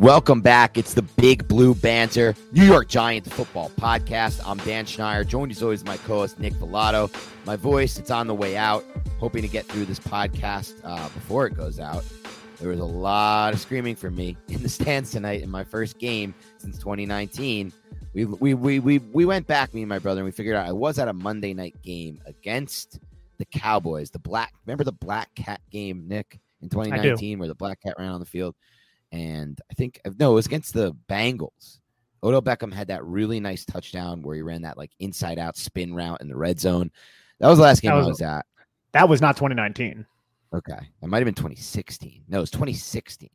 Welcome back. It's the Big Blue Banter, New York Giants football podcast. I'm Dan Schneider, joined as always my co-host Nick Falato. My voice, it's on the way out. Hoping to get through this podcast uh, before it goes out. There was a lot of screaming from me in the stands tonight in my first game since 2019. We we we we, we went back, me and my brother, and we figured out I was at a Monday night game against the Cowboys. The black remember the black cat game, Nick, in 2019, where the black cat ran on the field and I think no, it was against the Bengals. Odell Beckham had that really nice touchdown where he ran that like inside out spin route in the red zone. That was the last game was, I was at. That was not 2019. Okay. It might have been 2016. No, it was 2016.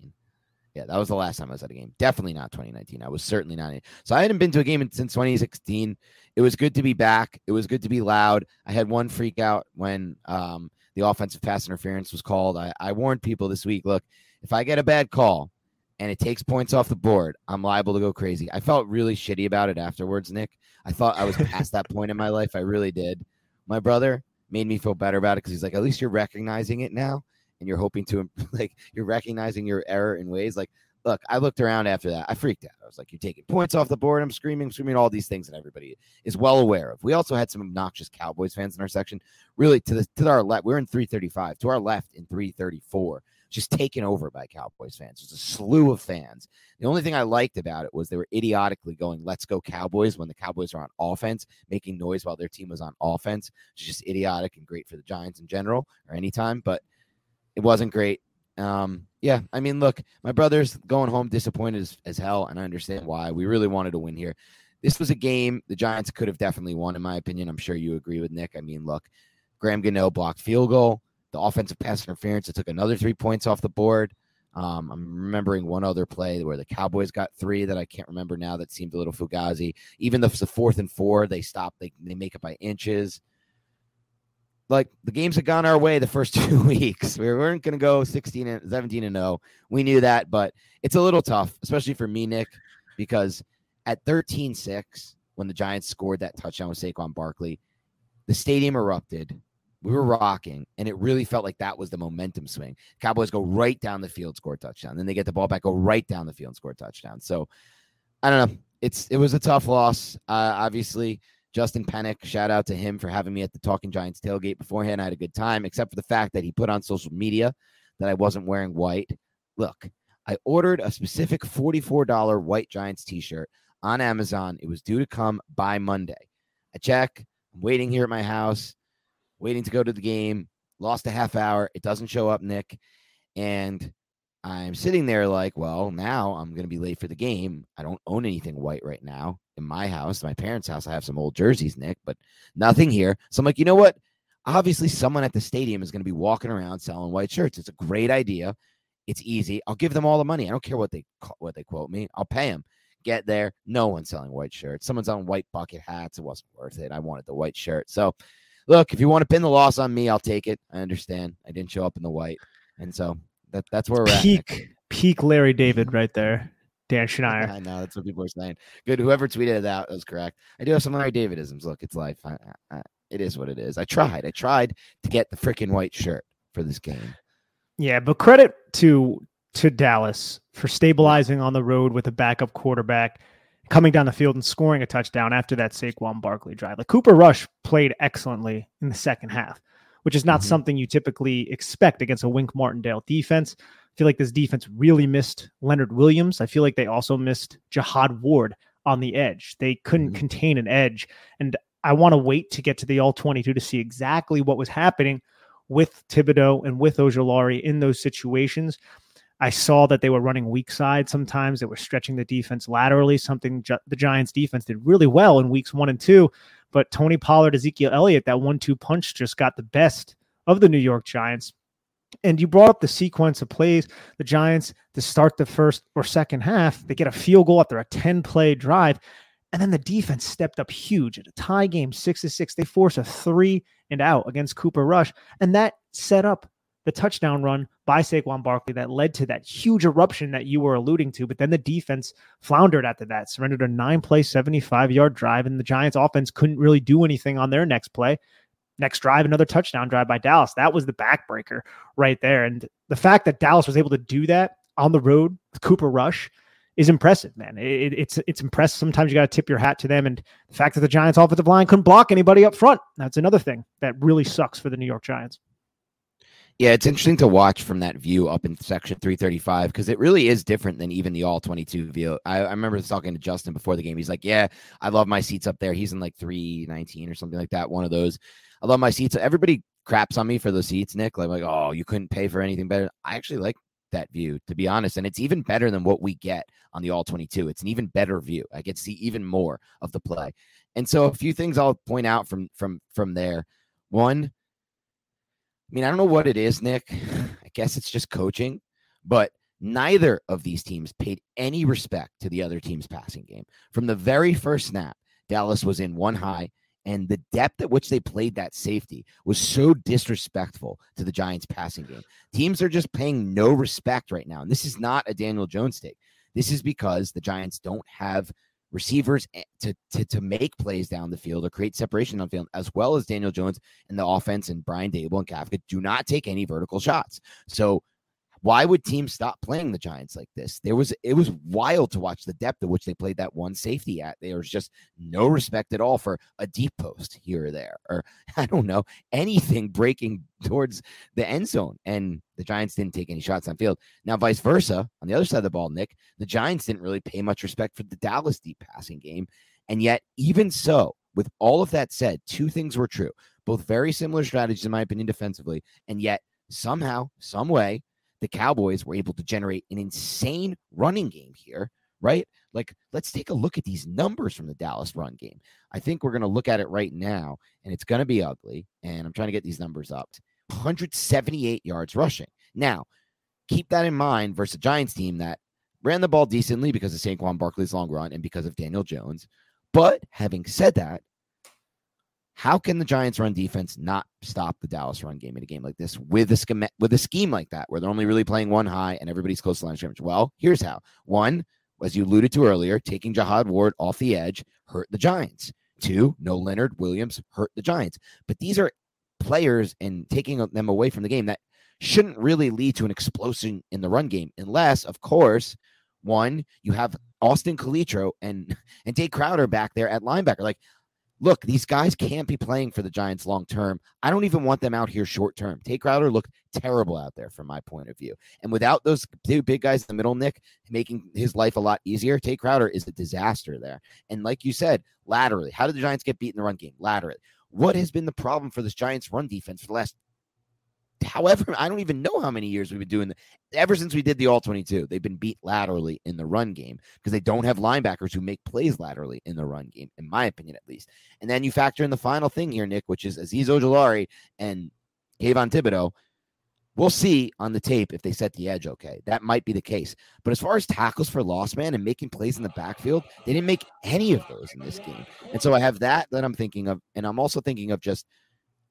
Yeah, that was the last time I was at a game. Definitely not 2019. I was certainly not. In. So I hadn't been to a game since 2016. It was good to be back. It was good to be loud. I had one freak out when um, the offensive pass interference was called. I, I warned people this week look, if I get a bad call, and it takes points off the board, I'm liable to go crazy. I felt really shitty about it afterwards, Nick. I thought I was past that point in my life. I really did. My brother made me feel better about it because he's like, at least you're recognizing it now and you're hoping to, like, you're recognizing your error in ways. Like, look, I looked around after that. I freaked out. I was like, you're taking points off the board. I'm screaming, screaming, all these things that everybody is well aware of. We also had some obnoxious Cowboys fans in our section. Really, to the to our left, we're in 335. To our left in 334 just taken over by Cowboys fans. There's a slew of fans. The only thing I liked about it was they were idiotically going, let's go Cowboys when the Cowboys are on offense, making noise while their team was on offense. It's just idiotic and great for the Giants in general or anytime, but it wasn't great. Um, yeah, I mean, look, my brother's going home disappointed as, as hell, and I understand why. We really wanted to win here. This was a game the Giants could have definitely won, in my opinion. I'm sure you agree with Nick. I mean, look, Graham Gano blocked field goal the offensive pass interference. It took another three points off the board. Um, I'm remembering one other play where the Cowboys got three that I can't remember now that seemed a little fugazi. Even the, the fourth and four, they stop, they, they make it by inches. Like the games had gone our way the first two weeks. We weren't going to go 16 and 17 and 0. We knew that, but it's a little tough, especially for me, Nick, because at 13 6, when the Giants scored that touchdown with Saquon Barkley, the stadium erupted. We were rocking, and it really felt like that was the momentum swing. Cowboys go right down the field, score touchdown. Then they get the ball back, go right down the field, and score touchdown. So I don't know. It's it was a tough loss. Uh, obviously, Justin Penik, shout out to him for having me at the Talking Giants tailgate beforehand. I had a good time, except for the fact that he put on social media that I wasn't wearing white. Look, I ordered a specific $44 white Giants t-shirt on Amazon. It was due to come by Monday. I check. I'm waiting here at my house waiting to go to the game, lost a half hour. It doesn't show up, Nick. And I'm sitting there like, well, now I'm going to be late for the game. I don't own anything white right now in my house. My parents' house, I have some old jerseys, Nick, but nothing here. So I'm like, you know what? Obviously, someone at the stadium is going to be walking around selling white shirts. It's a great idea. It's easy. I'll give them all the money. I don't care what they what they quote me. I'll pay them. Get there. No one's selling white shirts. Someone's on white bucket hats. It wasn't worth it. I wanted the white shirt. So look, if you want to pin the loss on me, I'll take it. I understand. I didn't show up in the white, and so that that's where we're peak, at. Peak peak Larry David right there. Dan Schneider. I know that's what people are saying. Good. Whoever tweeted that was correct. I do have some Larry Davidisms. Look, it's life. I, I, it is what it is. I tried. I tried to get the freaking white shirt for this game. Yeah, but credit to to Dallas for stabilizing on the road with a backup quarterback, coming down the field and scoring a touchdown after that Saquon Barkley drive. Like Cooper Rush played excellently in the second half, which is not mm-hmm. something you typically expect against a Wink Martindale defense. I feel like this defense really missed Leonard Williams. I feel like they also missed Jihad Ward on the edge. They couldn't mm-hmm. contain an edge. And I want to wait to get to the all 22 to see exactly what was happening with Thibodeaux and with Ojulari in those situations. I saw that they were running weak side sometimes. They were stretching the defense laterally, something Gi- the Giants defense did really well in weeks one and two. But Tony Pollard, Ezekiel Elliott, that one two punch just got the best of the New York Giants. And you brought up the sequence of plays. The Giants to start the first or second half, they get a field goal after a 10 play drive. And then the defense stepped up huge at a tie game, six to six. They force a three and out against Cooper Rush. And that set up the touchdown run by Saquon Barkley that led to that huge eruption that you were alluding to. But then the defense floundered after that, surrendered a nine play, 75 yard drive, and the Giants offense couldn't really do anything on their next play. Next drive, another touchdown drive by Dallas. That was the backbreaker right there. And the fact that Dallas was able to do that on the road with Cooper Rush is impressive, man. It, it's it's impressive. Sometimes you got to tip your hat to them. And the fact that the Giants' offensive line couldn't block anybody up front, that's another thing that really sucks for the New York Giants. Yeah, it's interesting to watch from that view up in section 335 because it really is different than even the all 22 view. I, I, remember talking to Justin before the game. He's like, Yeah, I love my seats up there. He's in like 319 or something like that. One of those. I love my seats. Everybody craps on me for those seats, Nick. Like, like, oh, you couldn't pay for anything better. I actually like that view, to be honest. And it's even better than what we get on the all 22. It's an even better view. I get to see even more of the play. And so a few things I'll point out from from from there. One, mean, I don't know what it is, Nick. I guess it's just coaching, but neither of these teams paid any respect to the other team's passing game. From the very first snap, Dallas was in one high, and the depth at which they played that safety was so disrespectful to the Giants' passing game. Teams are just paying no respect right now. And this is not a Daniel Jones take. This is because the Giants don't have receivers eh, to, to, to make plays down the field or create separation on field, as well as Daniel Jones and the offense and Brian Daboll and Kafka do not take any vertical shots. So why would teams stop playing the Giants like this? There was it was wild to watch the depth at which they played that one safety at. There was just no respect at all for a deep post here or there, or I don't know anything breaking towards the end zone. And the Giants didn't take any shots on field. Now, vice versa, on the other side of the ball, Nick, the Giants didn't really pay much respect for the Dallas deep passing game. And yet, even so, with all of that said, two things were true. Both very similar strategies, in my opinion, defensively, and yet somehow, some way, the Cowboys were able to generate an insane running game here, right? Like, let's take a look at these numbers from the Dallas run game. I think we're going to look at it right now, and it's going to be ugly. And I'm trying to get these numbers up 178 yards rushing. Now, keep that in mind versus a Giants team that ran the ball decently because of Saquon Barkley's long run and because of Daniel Jones. But having said that, how can the Giants run defense not stop the Dallas run game in a game like this with a scheme with a scheme like that where they're only really playing one high and everybody's close to line of scrimmage? Well, here's how. One, as you alluded to earlier, taking Jihad Ward off the edge hurt the Giants. Two, no Leonard Williams hurt the Giants. But these are players and taking them away from the game that shouldn't really lead to an explosion in the run game, unless, of course, one, you have Austin Calitro and and Tae Crowder back there at linebacker. Like look, these guys can't be playing for the Giants long term. I don't even want them out here short term. Tae Crowder looked terrible out there from my point of view. And without those two big guys in the middle, Nick, making his life a lot easier, Tae Crowder is a disaster there. And like you said, laterally, how did the Giants get beat in the run game? Laterally. What has been the problem for this Giants run defense for the last however, I don't even know how many years we've been doing that. Ever since we did the all 22, they've been beat laterally in the run game because they don't have linebackers who make plays laterally in the run game, in my opinion, at least. And then you factor in the final thing here, Nick, which is Azeez Ojulari and Kayvon Thibodeaux. We'll see on the tape if they set the edge okay. That might be the case. But as far as tackles for loss, man, and making plays in the backfield, they didn't make any of those in this game. And so I have that that I'm thinking of. And I'm also thinking of just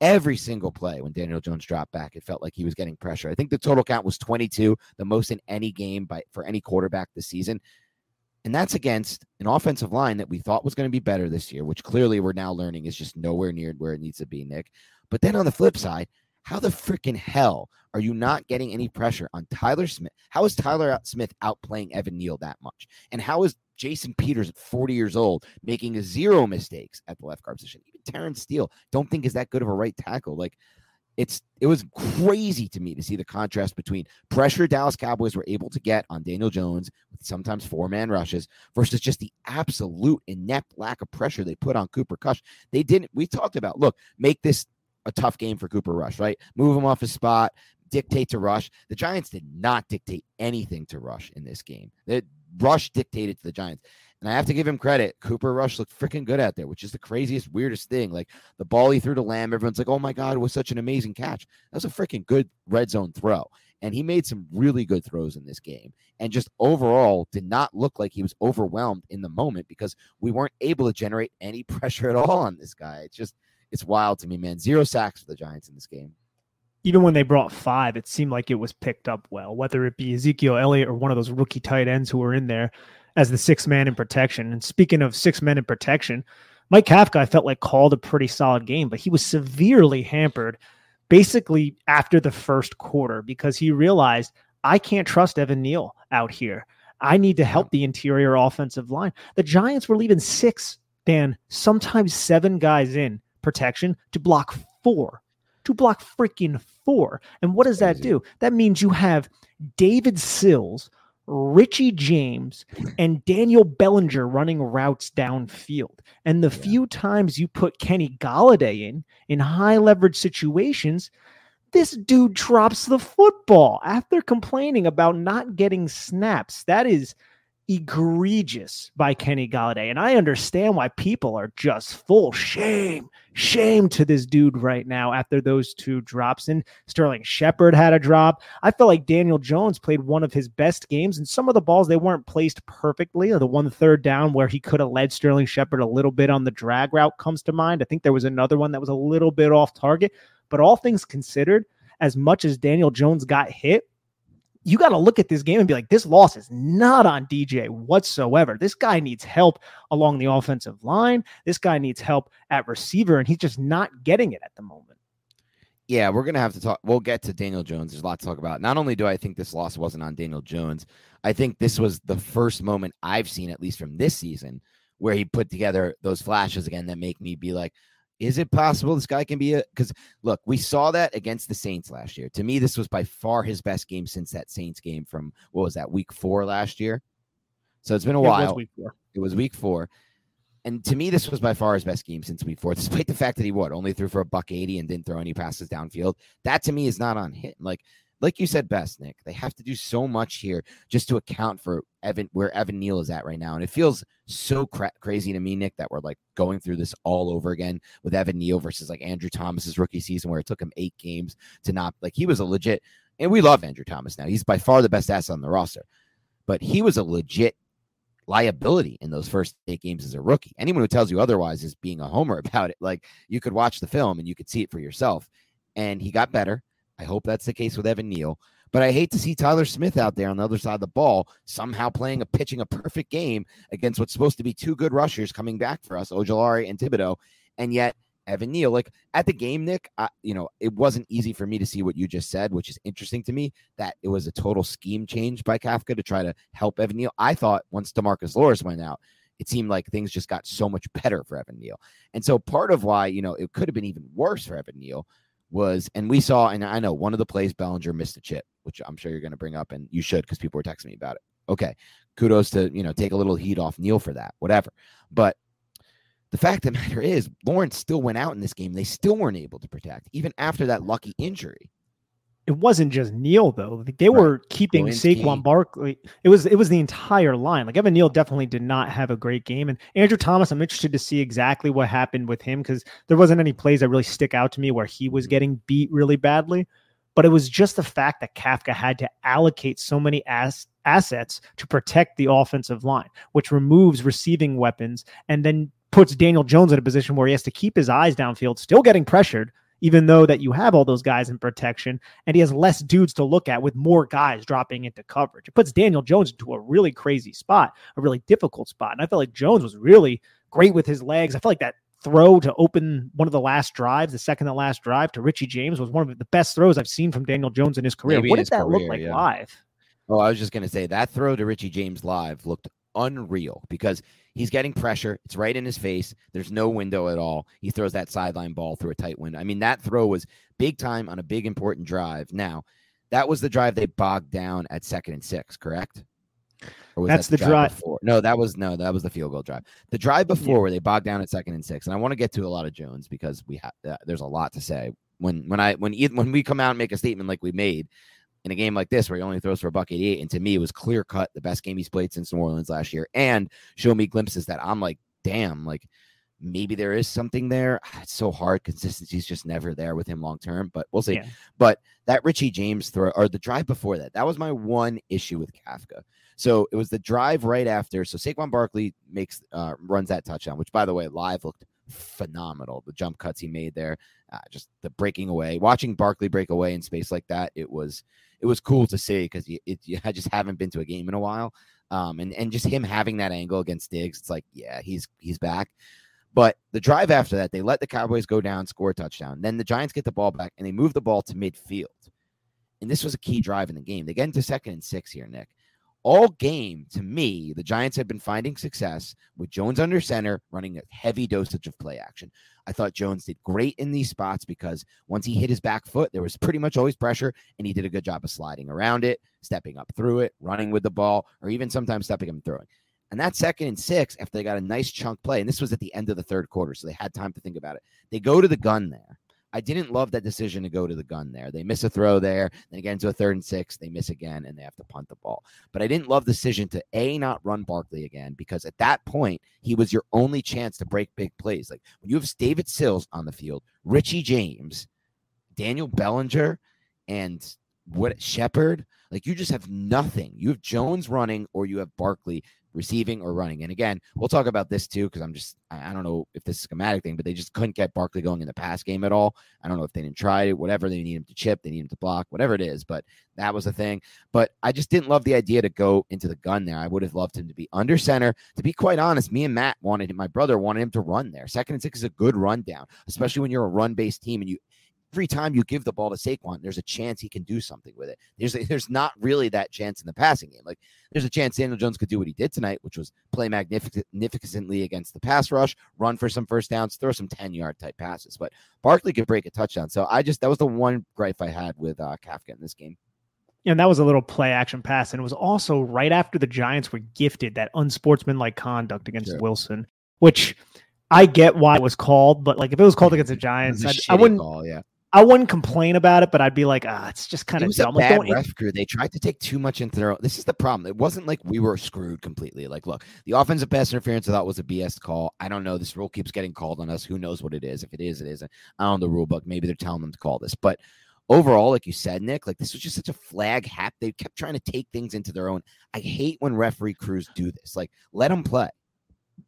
every single play when Daniel Jones dropped back, it felt like he was getting pressure. I think the total count was 22, the most in any game by for any quarterback this season. And that's against an offensive line that we thought was going to be better this year, which clearly we're now learning is just nowhere near where it needs to be, Nick. But then on the flip side, how the freaking hell are you not getting any pressure on Tyler Smith? How is Tyler Smith outplaying Evan Neal that much? And how is Jason Peters at 40 years old making zero mistakes at the left guard position? Even Terence Steele, don't think is that good of a right tackle. Like it's it was crazy to me to see the contrast between pressure Dallas Cowboys were able to get on Daniel Jones with sometimes four man rushes versus just the absolute inept lack of pressure they put on Cooper Rush. They didn't. We talked about look, make this a tough game for Cooper Rush, right? Move him off his spot, dictate to Rush. The Giants did not dictate anything to Rush in this game. The Rush dictated to the Giants. And I have to give him credit. Cooper Rush looked freaking good out there, which is the craziest, weirdest thing. Like the ball he threw to Lamb, everyone's like, oh my God, it was such an amazing catch. That was a freaking good red zone throw. And he made some really good throws in this game and just overall did not look like he was overwhelmed in the moment because we weren't able to generate any pressure at all on this guy. It's just, it's wild to me, man. Zero sacks for the Giants in this game even when they brought five, it seemed like it was picked up well, whether it be Ezekiel Elliott or one of those rookie tight ends who were in there as the six man in protection. And speaking of six men in protection, Mike Kafka, I felt like called a pretty solid game, but he was severely hampered basically after the first quarter because he realized I can't trust Evan Neal out here. I need to help the interior offensive line. The Giants were leaving six, Dan, sometimes seven guys in protection to block four, to block freaking four. And what does that do? That means you have David Sills Richie James and Daniel Bellinger running routes downfield. And the yeah. few times you put Kenny Golladay in in high leverage situations, this dude drops the football after complaining about not getting snaps. That is egregious by Kenny Golladay. And I understand why people are just full shame, shame to this dude right now after those two drops. And Sterling Shepard had a drop. I felt like Daniel Jones played one of his best games, and some of the balls they weren't placed perfectly. Or the one third down where he could have led Sterling Shepard a little bit on the drag route comes to mind. I think there was another one that was a little bit off target. But all things considered, as much as Daniel Jones got hit, you got to look at this game and be like, this loss is not on DJ whatsoever. This guy needs help along the offensive line. This guy needs help at receiver, and he's just not getting it at the moment. Yeah, we're gonna have to talk. We'll get to Daniel Jones. There's a lot to talk about. Not only do I think this loss wasn't on Daniel Jones, I think this was the first moment I've seen, at least from this season, where he put together those flashes again that make me be like, is it possible this guy can be a because look, we saw that against the Saints last year. To me, this was by far his best game since that Saints game from what was that week four last year. So it's been a it while. Was week four. It was week four. And to me, this was by far his best game since week four, despite the fact that he what only threw for a buck 80 and didn't throw any passes downfield. That to me is not on him. Like like you said best, Nick, they have to do so much here just to account for Evan where Evan Neal is at right now. And it feels so cra- crazy to me, Nick, that we're like going through this all over again with Evan Neal versus like Andrew Thomas's rookie season where it took him eight games to not like he was a legit and we love Andrew Thomas now. He's by far the best asset on the roster. But he was a legit liability in those first eight games as a rookie. Anyone who tells you otherwise is being a homer about it. Like you could watch the film and you could see it for yourself. And he got better. I hope that's the case with Evan Neal. But I hate to see Tyler Smith out there on the other side of the ball, somehow playing a pitching a perfect game against what's supposed to be two good rushers coming back for us, Ojulari and Thibodeaux, And yet Evan Neal, like at the game, Nick, I, you know, it wasn't easy for me to see what you just said, which is interesting to me that it was a total scheme change by Kafka to try to help Evan Neal. I thought once Demarcus Lawrence went out, it seemed like things just got so much better for Evan Neal. And so part of why, you know, it could have been even worse for Evan Neal was, and we saw, and I know one of the plays Bellinger missed a chip, which I'm sure you're going to bring up, and you should because people were texting me about it. Okay, kudos to you know take a little heat off Neal for that, whatever. But the fact of the matter is, Lawrence still went out in this game. They still weren't able to protect, even after that lucky injury it wasn't just Neal though. They right. were keeping Glowinski. Saquon Barkley. It was it was the entire line. Like Evan Neal definitely did not have a great game. And Andrew Thomas, I'm interested to see exactly what happened with him because there wasn't any plays that really stick out to me where he was mm-hmm. getting beat really badly. But it was just the fact that Kafka had to allocate so many ass, assets to protect the offensive line, which removes receiving weapons and then puts Daniel Jones in a position where he has to keep his eyes downfield, still getting pressured, even though that you have all those guys in protection and he has less dudes to look at with more guys dropping into coverage. It puts Daniel Jones into a really crazy spot, a really difficult spot. And I felt like Jones was really great with his legs. I felt like that throw to open one of the last drives, the second to last drive to Richie James was one of the best throws I've seen from Daniel Jones in his career. Maybe what in did his that look like yeah. live? Oh, I was just gonna say that throw to Richie James live looked unreal because he's getting pressure. It's right in his face. There's no window at all. He throws that sideline ball through a tight window. I mean, that throw was big time on a big important drive. Now, that was the drive they bogged down at second and six, correct? Or was That's that the drive- before? No, that was no, that was the field goal drive. The drive before where they bogged down at second and six, and I want to get to a lot of Jones because we have uh, there's a lot to say when when I when when we come out and make a statement like we made in a game like this where he only throws for a buck 88 and to me it was clear cut the best game he's played since New Orleans last year. And show me glimpses that I'm like damn like maybe there is something there. It's so hard. Consistency's just never there with him long term but we'll see. Yeah. but that Richie James throw or the drive before that that was my one issue with Kafka. So it was the drive right after so Saquon Barkley makes uh runs that touchdown which by the way live looked phenomenal. The jump cuts he made there uh, just the breaking away watching Barkley break away in space like that it was it was cool to see because I just haven't been to a game in a while. Um, and and just him having that angle against Diggs, it's like, yeah, he's he's back. But the drive after that, they let the Cowboys go down, score a touchdown. Then the Giants get the ball back and they move the ball to midfield. And this was a key drive in the game. They get into second and six here, Nick. All game, to me, the Giants had been finding success with Jones under center, running a heavy dosage of play action. I thought Jones did great in these spots because once he hit his back foot, there was pretty much always pressure, and he did a good job of sliding around it, stepping up through it, running with the ball, or even sometimes stepping him through it. And that second and six, after they got a nice chunk play, and this was at the end of the third quarter, so they had time to think about it. They go to the gun there. I didn't love that decision to go to the gun there. They miss a throw there, then again to a third and six, they miss again, and they have to punt the ball. But I didn't love the decision to a not run Barkley again because at that point he was your only chance to break big plays. Like when you have David Sills on the field, Richie James, Daniel Bellinger, and what Shepard, like you just have nothing. You have Jones running, or you have Barkley receiving or running. And again, we'll talk about this too because I'm just I, don't know if this is a schematic thing, but they just couldn't get Barkley going in the pass game at all. I don't know if they didn't try it, whatever they need him to chip, they need him to block, whatever it is. But that was the thing. But I just didn't love the idea to go into the gun there. I would have loved him to be under center. To be quite honest, me and Matt wanted him, my brother wanted him to run there. Second and six is a good rundown, especially when you're a run based team and you every time you give the ball to Saquon, there's a chance he can do something with it. There's there's not really that chance in the passing game. Like there's a chance Daniel Jones could do what he did tonight, which was play magnificently against the pass rush, run for some first downs, throw some 10 yard type passes. But Barkley could break a touchdown. So I just that was the one gripe I had with uh, Kafka in this game. And that was a little play action pass. And it was also right after the Giants were gifted that unsportsmanlike conduct against Sure. Wilson, which I get why it was called, but like if it was called against the Giants, It was a I'd- I wouldn't call, yeah. I wouldn't complain about it, but I'd be like, ah, it's just kind It of a dumb. Like, bad don't ref crew. They tried to take too much into their own. This is the problem. It wasn't like we were screwed completely. Like, look, the offensive pass interference I thought was a BS call. I don't know. This rule keeps getting called on us. Who knows what it is? If it is, it isn't. I don't know the rule book. Maybe they're telling them to call this. But overall, like you said, Nick, like this was just such a flag hat. They kept trying to take things into their own. I hate when referee crews do this. Like, let them play.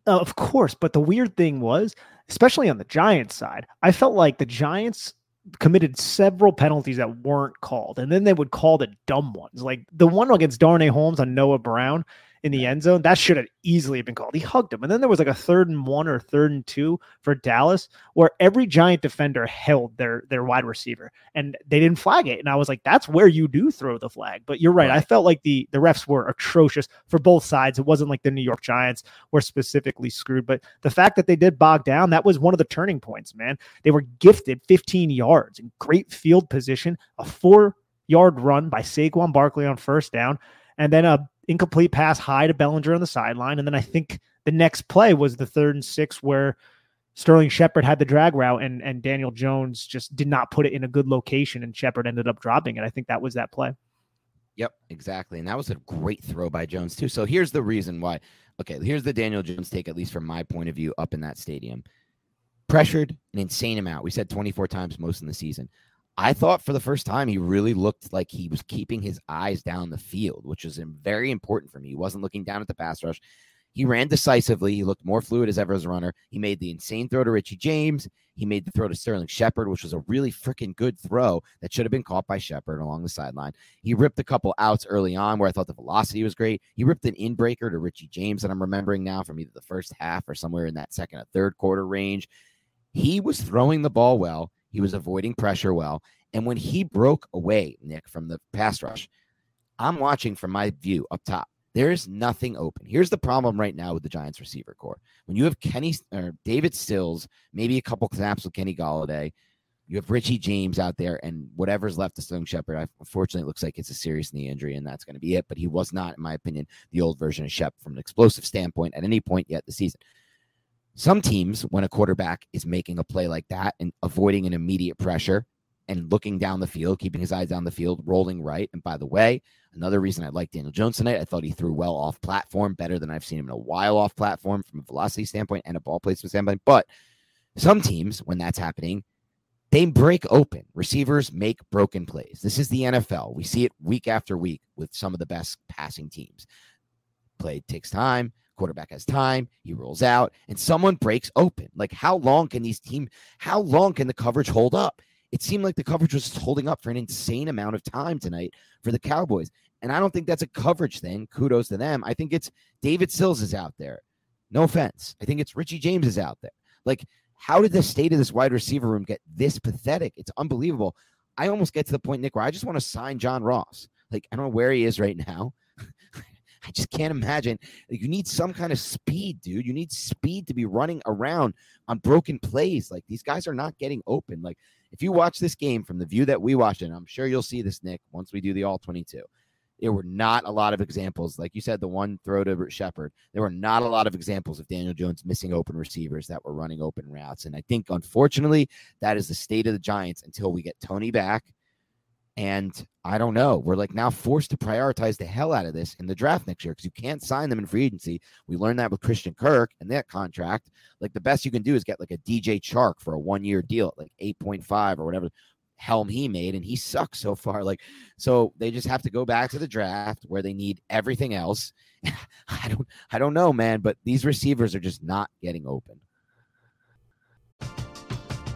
Uh, of course, but the weird thing was, especially on the Giants side, I felt like the Giants committed several penalties that weren't called, and then they would call the dumb ones, like the one against Darnay Holmes on Noah Brown in the end zone. That should have easily been called. He hugged him, and then there was like a third and one or third and two for Dallas, where every Giant defender held their their wide receiver, and they didn't flag it. And I was like, that's where you do throw the flag. But you're right. I felt like the the refs were atrocious for both sides. It wasn't like the New York Giants were specifically screwed. But the fact that they did bog down, that was one of the turning points, man. They were gifted 15 yards in great field position, a four yard run by Saquon Barkley on first down, and then a incomplete pass high to Bellinger on the sideline. And then I think the next play was the third and six where Sterling Shepard had the drag route and, and Daniel Jones just did not put it in a good location and Shepard ended up dropping it. I think that was that play. Yep, exactly. And that was a great throw by Jones, too. So here's the reason why. Okay, here's the Daniel Jones take, at least from my point of view, up in that stadium. Pressured an insane amount. We said 24 times most in the season. I thought for the first time he really looked like he was keeping his eyes down the field, which was very important for me. He wasn't looking down at the pass rush. He ran decisively. He looked more fluid as ever as a runner. He made the insane throw to Richie James. He made the throw to Sterling Shepard, which was a really freaking good throw that should have been caught by Shepard along the sideline. He ripped a couple outs early on where I thought the velocity was great. He ripped an inbreaker to Richie James that I'm remembering now from either the first half or somewhere in that second or third quarter range. He was throwing the ball well. He was avoiding pressure well. And when he broke away, Nick, from the pass rush, I'm watching from my view up top. There is nothing open. Here's the problem right now with the Giants receiver core. When you have Kenny or David Sills, maybe a couple snaps with Kenny Golladay, you have Richie James out there, and whatever's left of Sterling Shepard. Unfortunately, it looks like it's a serious knee injury, and that's going to be it. But he was not, in my opinion, the old version of Shep from an explosive standpoint at any point yet this season. Some teams, when a quarterback is making a play like that and avoiding an immediate pressure and looking down the field, keeping his eyes down the field, rolling right. And by the way, Another reason I like Daniel Jones tonight, I thought he threw well off platform, better than I've seen him in a while off platform from a velocity standpoint and a ball placement standpoint. But some teams, when that's happening, they break open. Receivers make broken plays. This is the NFL. We see it week after week with some of the best passing teams. Play takes time. Quarterback has time. He rolls out, and someone breaks open. Like, how long can these teams? How long can the coverage hold up? It seemed like the coverage was holding up for an insane amount of time tonight for the Cowboys. And I don't think that's a coverage thing. Kudos to them. I think it's David Sills is out there. No offense. I think it's Richie James is out there. Like, how did the state of this wide receiver room get this pathetic? It's unbelievable. I almost get to the point, Nick, where I just want to sign John Ross. Like, I don't know where he is right now. I just can't imagine. Like, you need some kind of speed, dude. You need speed to be running around on broken plays. Like, these guys are not getting open. Like, if you watch this game from the view that we watched it, I'm sure you'll see this, Nick, once we do the all 22 there were not a lot of examples. Like you said, the one throw to Shepard, there were not a lot of examples of Daniel Jones missing open receivers that were running open routes. And I think, unfortunately, that is the state of the Giants until we get Toney back. And I don't know. We're like now forced to prioritize the hell out of this in the draft next year because you can't sign them in free agency. We learned that with Christian Kirk and that contract. Like the best you can do is get like a DJ Chark for a one year deal at like 8.5 or whatever helm he made, and he sucks so far. Like, so they just have to go back to the draft where they need everything else. I don't, I don't know, man, but these receivers are just not getting open.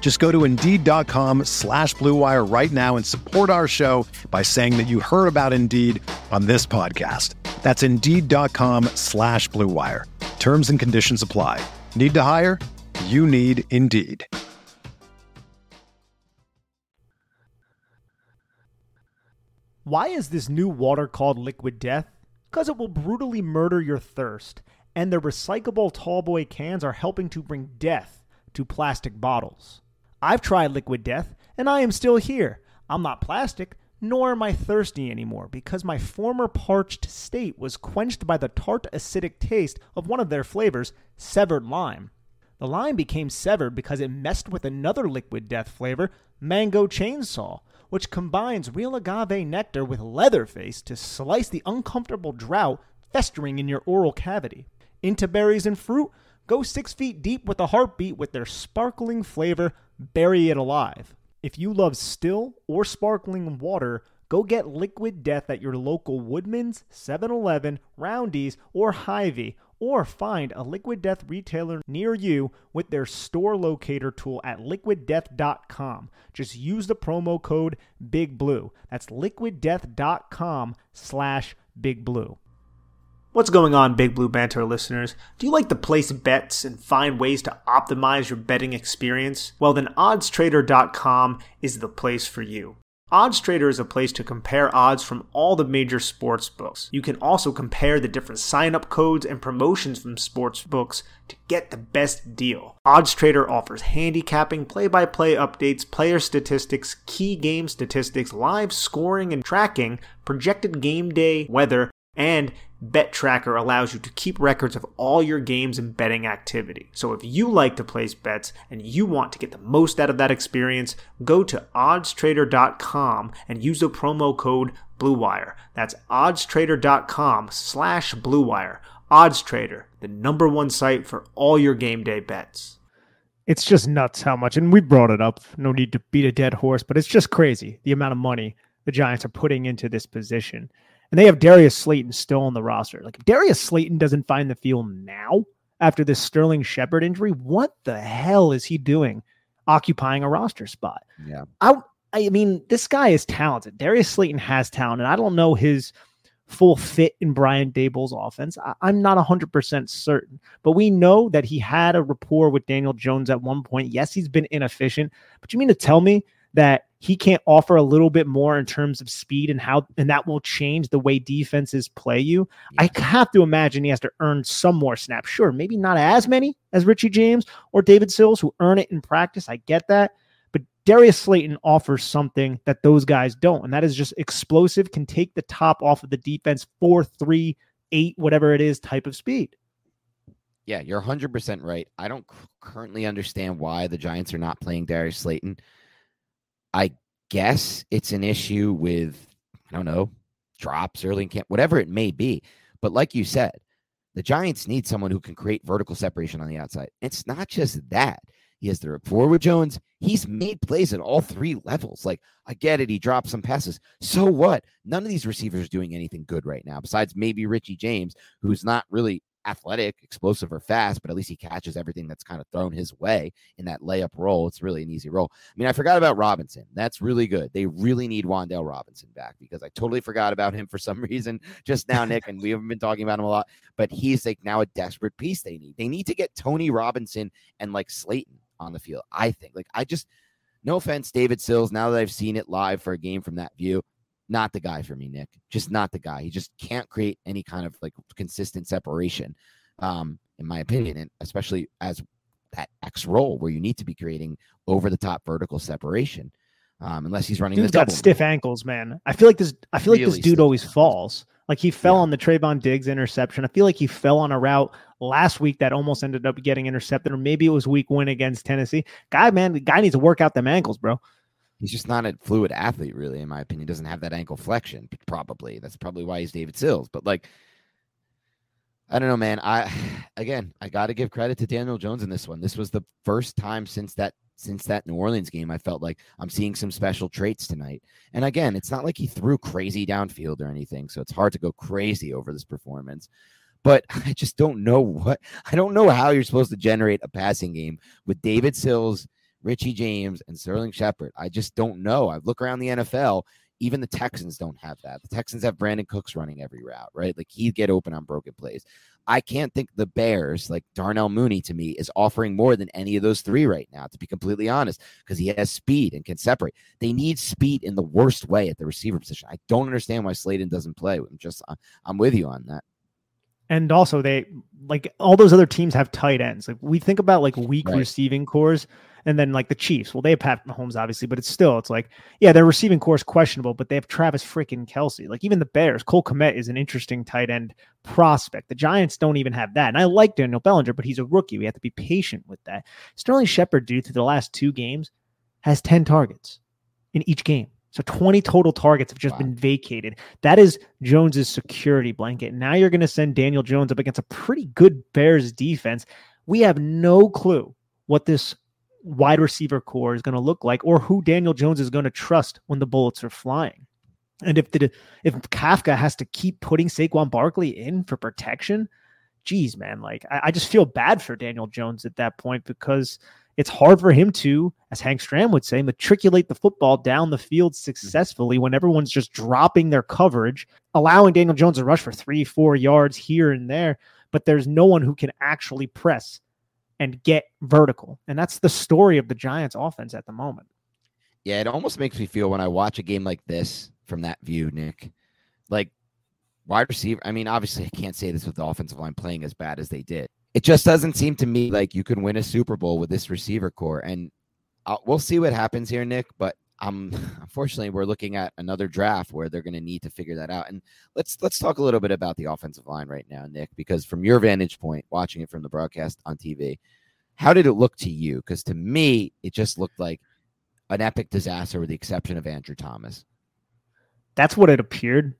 Just go to Indeed.com slash BlueWire right now and support our show by saying that you heard about Indeed on this podcast. That's Indeed.com slash BlueWire. Terms and conditions apply. Need to hire? You need Indeed. Why is this new water called Liquid Death? Because it will brutally murder your thirst, and the recyclable tallboy cans are helping to bring death to plastic bottles. I've tried Liquid Death, and I am still here. I'm not plastic, nor am I thirsty anymore, because my former parched state was quenched by the tart acidic taste of one of their flavors, severed lime. The lime became severed because it messed with another Liquid Death flavor, Mango Chainsaw which combines real agave nectar with Leatherface to slice the uncomfortable drought festering in your oral cavity. Into berries and fruit, go six feet deep with a heartbeat with their sparkling flavor, Bury It Alive. If you love still or sparkling water, go get Liquid Death at your local Woodman's, 7 Eleven, Roundy's, or Hy-Vee or find a Liquid Death retailer near you with their store locator tool at liquiddeath.com. Just use the promo code Big Blue. That's liquiddeath.com slash Big Blue. What's going on, Big Blue Banter listeners? Do you like to place bets and find ways to optimize your betting experience? Well, then oddstrader.com is the place for you. OddsTrader is a place to compare odds from all the major sports books. You can also compare the different sign-up codes and promotions from sports books to get the best deal. OddsTrader offers handicapping, play-by-play updates, player statistics, key game statistics, live scoring and tracking, projected game day weather, and Bet Tracker allows you to keep records of all your games and betting activity. So if you like to place bets and you want to get the most out of that experience, go to oddstrader.com and use the promo code BlueWire. That's oddstrader.com slash BlueWire. OddsTrader, the number one site for all your game day bets. It's just nuts how much, and we brought it up. No need to beat a dead horse, but it's just crazy the amount of money the Giants are putting into this position and they have Darius Slayton still on the roster. Like if Darius Slayton doesn't find the field now after this Sterling Shepard injury, what the hell is he doing occupying a roster spot? Yeah. I I mean, this guy is talented. Darius Slayton has talent, and I don't know his full fit in Brian Daboll's offense. I, am not 100% certain, but we know that he had a rapport with Daniel Jones at one point. Yes, he's been inefficient, but you mean to tell me that he can't offer a little bit more in terms of speed and how and that will change the way defenses play you. Yeah. I have to imagine he has to earn some more snaps. Sure, maybe not as many as Richie James or David Sills who earn it in practice. I get that. But Darius Slayton offers something that those guys don't, and that is just explosive, can take the top off of the defense, four, three, eight, whatever it is, type of speed. Yeah, you're 100% right. I don't currently understand why the Giants are not playing Darius Slayton. I guess it's an issue with, I don't know, drops early in camp, whatever it may be. But like you said, the Giants need someone who can create vertical separation on the outside. It's not just that. He has the rapport with Jones. He's made plays at all three levels. Like, I get it. He dropped some passes. So what? None of these receivers are doing anything good right now, besides maybe Richie James, who's not really athletic, explosive, or fast, but at least he catches everything that's kind of thrown his way in that layup role. It's really an easy role. I mean, I forgot about Robinson. That's really good. They really need Wan'Dale Robinson back because I totally forgot about him for some reason just now, Nick, and we haven't been talking about him a lot, but he's like now a desperate piece they need. They need to get Toney Robinson and like Slayton on the field. I think. Like, I just, no offense, David Sills, now that I've seen it live for a game from that view, not the guy for me, Nick. Just not the guy. He just can't create any kind of like consistent separation, um, in my opinion, and especially as that X role where you need to be creating over the top vertical separation. Um, unless he's running. Dude's got stiff ankles, man. I feel like this. I feel really like this dude always falls. Like he fell yeah. on the Trevon Diggs interception. I feel like he fell on a route last week that almost ended up getting intercepted, or maybe it was week one against Tennessee. Guy, man, the guy needs to work out them ankles, bro he's just not a fluid athlete, really, in my opinion. Doesn't have that ankle flexion, probably. That's probably why he's David Sills. But like, I don't know, man. I again, I got to give credit to Daniel Jones in this one. This was the first time since that since that New Orleans game I felt like I'm seeing some special traits tonight. And again, it's not like he threw crazy downfield or anything, so it's hard to go crazy over this performance. But I just don't know what I don't know how you're supposed to generate a passing game with David Sills Richie James and Sterling Shepard. I just don't know. I look around the NFL. Even the Texans don't have that. The Texans have Brandin Cooks running every route, right? Like he'd get open on broken plays. I can't think the Bears, like Darnell Mooney to me, is offering more than any of those three right now, to be completely honest, because he has speed and can separate. They need speed in the worst way at the receiver position. I don't understand why Slayton doesn't play. I'm just, I'm with you on that. And also, they like all those other teams have tight ends. Like we think about like weak right. receiving cores and then like the Chiefs, well, they have Pat Mahomes, obviously, but it's still, it's like, yeah, their receiving core is questionable, but they have Travis freaking Kelce. Like even the Bears, Cole Kmet is an interesting tight end prospect. The Giants don't even have that. And I like Daniel Bellinger, but he's a rookie. We have to be patient with that. Sterling Shepard, due to the last two games, has 10 targets in each game. So 20 total targets have just wow. been vacated. That is Jones's security blanket. Now you're going to send Daniel Jones up against a pretty good Bears defense. We have no clue what this wide receiver core is going to look like or who Daniel Jones is going to trust when the bullets are flying. And if the if Kafka has to keep putting Saquon Barkley in for protection, geez, man, like I, I, just feel bad for Daniel Jones at that point because it's hard for him to, as Hank Stram would say, matriculate the football down the field hmm. successfully when everyone's just dropping their coverage, allowing Daniel Jones to rush for three, four yards here and there, but there's no one who can actually press and get vertical. And that's the story of the Giants offense at the moment. Yeah, it almost makes me feel when I watch a game like this from that view, Nick, like wide receiver. I mean, obviously, I can't say this with the offensive line playing as bad as they did. It just doesn't seem to me like you can win a Super Bowl with this receiver core. And I'll, uh, we'll see what happens here, Nick. But um, unfortunately, we're looking at another draft where they're going to need to figure that out. And let's let's talk a little bit about the offensive line right now, Nick, because from your vantage point, watching it from the broadcast on TV, how did it look to you? Because to me, it just looked like an epic disaster, with the exception of Andrew Thomas. That's what it appeared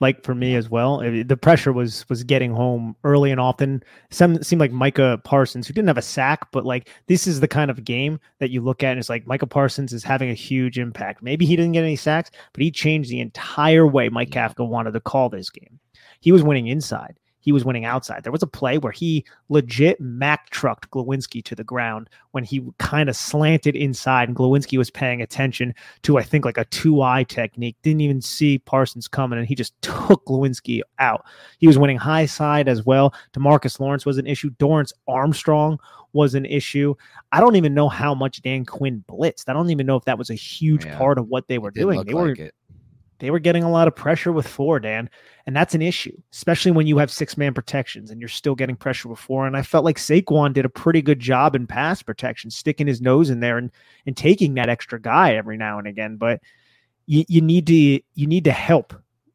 like for me as well. The pressure was was getting home early and often. Some seemed like Micah Parsons, who didn't have a sack, but like this is the kind of game that you look at and it's like Micah Parsons is having a huge impact. Maybe he didn't get any sacks, but he changed the entire way Mike Kafka wanted to call this game. He was winning inside he was winning outside. There was a play where he legit Mack trucked Glowinski to the ground when he kind of slanted inside, and Glowinski was paying attention to, I think, like a two eye technique. Didn't even see Parsons coming, and he just took Glowinski out. He was winning high side as well. Demarcus Lawrence was an issue. Dorance Armstrong was an issue. I don't even know how much Dan Quinn blitzed. I don't even know if that was a huge yeah, part of what they were doing. They were it they were getting a lot of pressure with four, Dan, and that's an issue, especially when you have six man protections and you're still getting pressure with four. And I felt like Saquon did a pretty good job in pass protection, sticking his nose in there and and taking that extra guy every now and again. But you, you need to you need to help